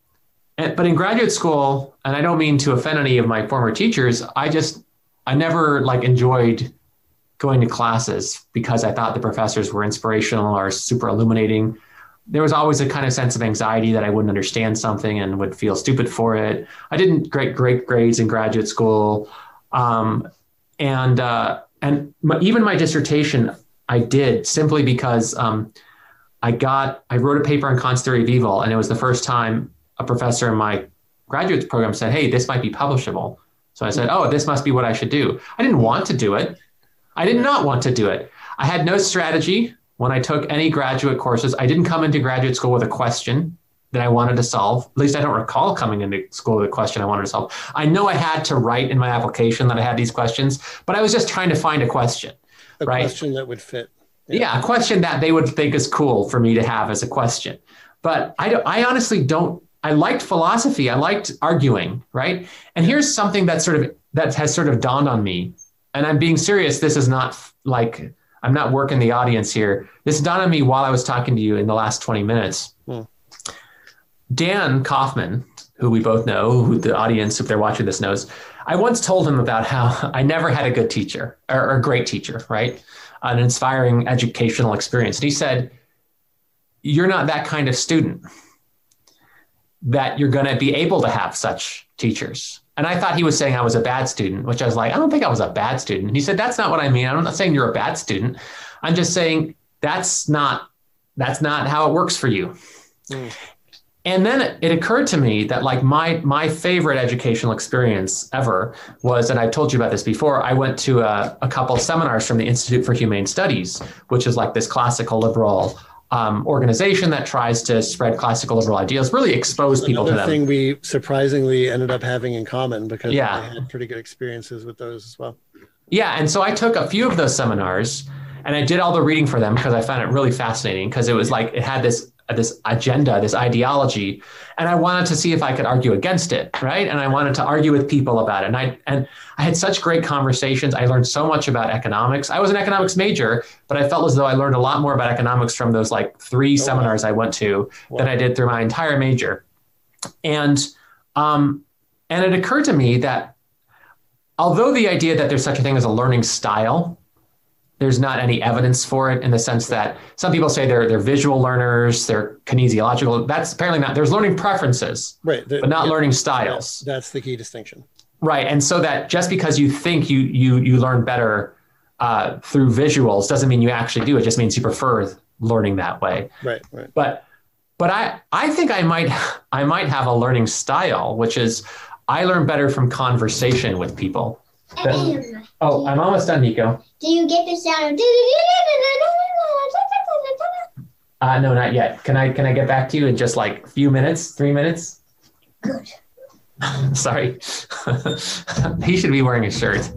and, but in graduate school, and I don't mean to offend any of my former teachers, I just I never like enjoyed going to classes because I thought the professors were inspirational or super illuminating. There was always a kind of sense of anxiety that I wouldn't understand something and would feel stupid for it. I didn't great great grades in graduate school, um, and uh, and my, even my dissertation I did simply because um, I got I wrote a paper on Kant's theory of evil, and it was the first time a professor in my graduate program said, "Hey, this might be publishable." So I said, "Oh, this must be what I should do." I didn't want to do it. I did not want to do it. I had no strategy when I took any graduate courses. I didn't come into graduate school with a question that I wanted to solve. At least I don't recall coming into school with a question I wanted to solve. I know I had to write in my application that I had these questions, but I was just trying to find a question. A right? question that would fit. Yeah. yeah. a question that they would think is cool for me to have as a question. But I, I honestly don't. I liked philosophy. I liked arguing, right? And here's something that sort of that has sort of dawned on me and I'm being serious. This is not like I'm not working the audience here. This dawned on me while I was talking to you in the last 20 minutes. Hmm. Dan Kaufman, who we both know, who the audience, if they're watching this, knows, I once told him about how (laughs) I never had a good teacher or, a great teacher, right? An inspiring educational experience. And he said, You're not that kind of student that you're going to be able to have such teachers. And I thought he was saying I was a bad student, which I was like, I don't think I was a bad student. he said, That's not what I mean. I'm not saying you're a bad student. I'm just saying that's not that's not how it works for you. Mm. And then it, occurred to me that like my my favorite educational experience ever was, and I've told you about this before. I went to a, a couple seminars from the Institute for Humane Studies, which is like this classical liberal um, organization that tries to spread classical liberal ideals, really expose people to them. thing we surprisingly ended up having in common because yeah. I had pretty good experiences with those as well. Yeah, and so I took a few of those seminars and I did all the reading for them because I found it really fascinating because it was like it had this this agenda, this ideology, and I wanted to see if I could argue against it, right? And I wanted to argue with people about it. And I and I had such great conversations. I learned so much about economics. I was an economics major, but I felt as though I learned a lot more about economics from those like three oh, seminars wow. I went to wow. than I did through my entire major. And um, and it occurred to me that although the idea that there's such a thing as a learning style there's not any evidence for it in the sense that some people say they're they're visual learners, they're kinesiological. That's apparently not. There's learning preferences, right? The, but not yeah, learning styles. That's the key distinction, right? And so that just because you think you you you learn better uh, through visuals doesn't mean you actually do. It just means you prefer learning that way, right? Right. But but I I think I might I might have a learning style, which is I learn better from conversation with people. Oh, I'm almost done, Nico. Do you get the sound? Uh, no, not yet. Can I can I get back to you in just like a few minutes? Three minutes? Good. (laughs) Sorry, (laughs) he should be wearing a shirt.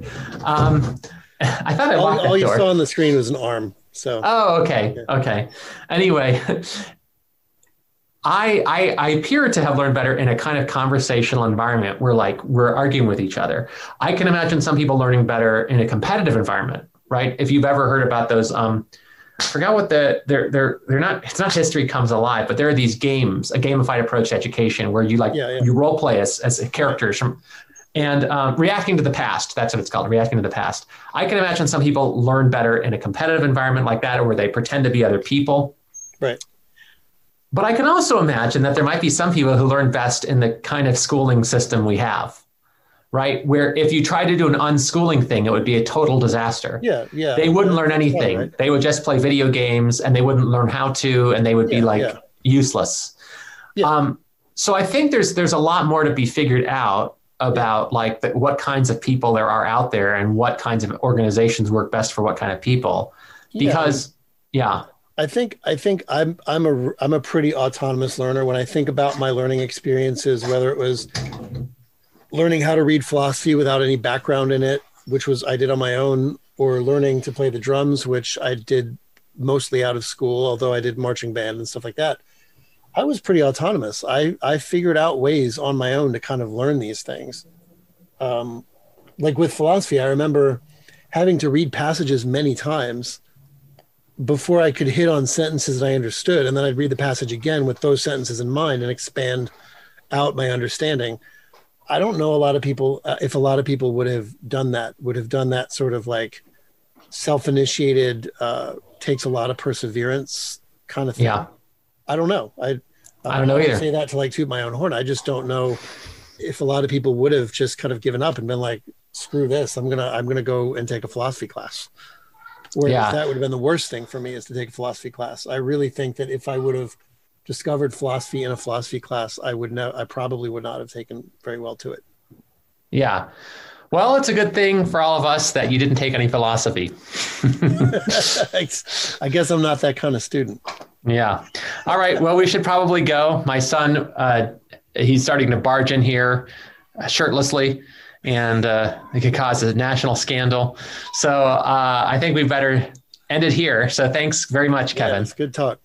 Um, I thought I all, all you door. saw on the screen was an arm. So. Oh, okay, okay. Anyway, I, I, I appear to have learned better in a kind of conversational environment where like we're arguing with each other. I can imagine some people learning better in a competitive environment, right? If you've ever heard about those, um, I forgot what the they're they're they're not. It's not history comes alive, but there are these games, a gamified approach to education where you like yeah, yeah. you role play as as characters from and um, reacting to the past that's what it's called reacting to the past i can imagine some people learn better in a competitive environment like that or where they pretend to be other people right but I can also imagine that there might be some people who learn best in the kind of schooling system we have, right? Where if you try to do an unschooling thing, it would be a total disaster. Yeah, yeah. They wouldn't learn anything. Right. They would just play video games and they wouldn't learn how to, and they would yeah, be like yeah. useless. Yeah. Um, so I think there's there's a lot more to be figured out about like the, what kinds of people there are out there and what kinds of organizations work best for what kind of people. Because yeah. I think I think I'm I'm a I'm a pretty autonomous learner. When I think about my learning experiences, whether it was learning how to read philosophy without any background in it, which was I did on my own, or learning to play the drums, which I did mostly out of school, although I did marching band and stuff like that. I was pretty autonomous. I I figured out ways on my own to kind of learn these things. Um, like with philosophy, I remember having to read passages many times before I could hit on sentences that I understood, and then I'd read the passage again with those sentences in mind and expand out my understanding. I don't know a lot of people uh, if a lot of people would have done that, would have done that sort of like self-initiated, uh, takes a lot of perseverance kind of thing. Yeah. I don't know. I I don't know either. Say that to like toot my own horn. I just don't know if a lot of people would have just kind of given up and been like, "Screw this! I'm gonna I'm gonna go and take a philosophy class." Whereas Yeah. that would have been the worst thing for me is to take a philosophy class. I really think that if I would have discovered philosophy in a philosophy class, I would know I probably would not have taken very well to it. Yeah. Well, it's a good thing for all of us that you didn't take any philosophy. (laughs) I guess I'm not that kind of student. Yeah. All right. Well, we should probably go. My son, uh, he's starting to barge in here shirtlessly, and uh, it could cause a national scandal. So uh, I think we better end it here. So thanks very much, Yeah, Kevin. it's good talk.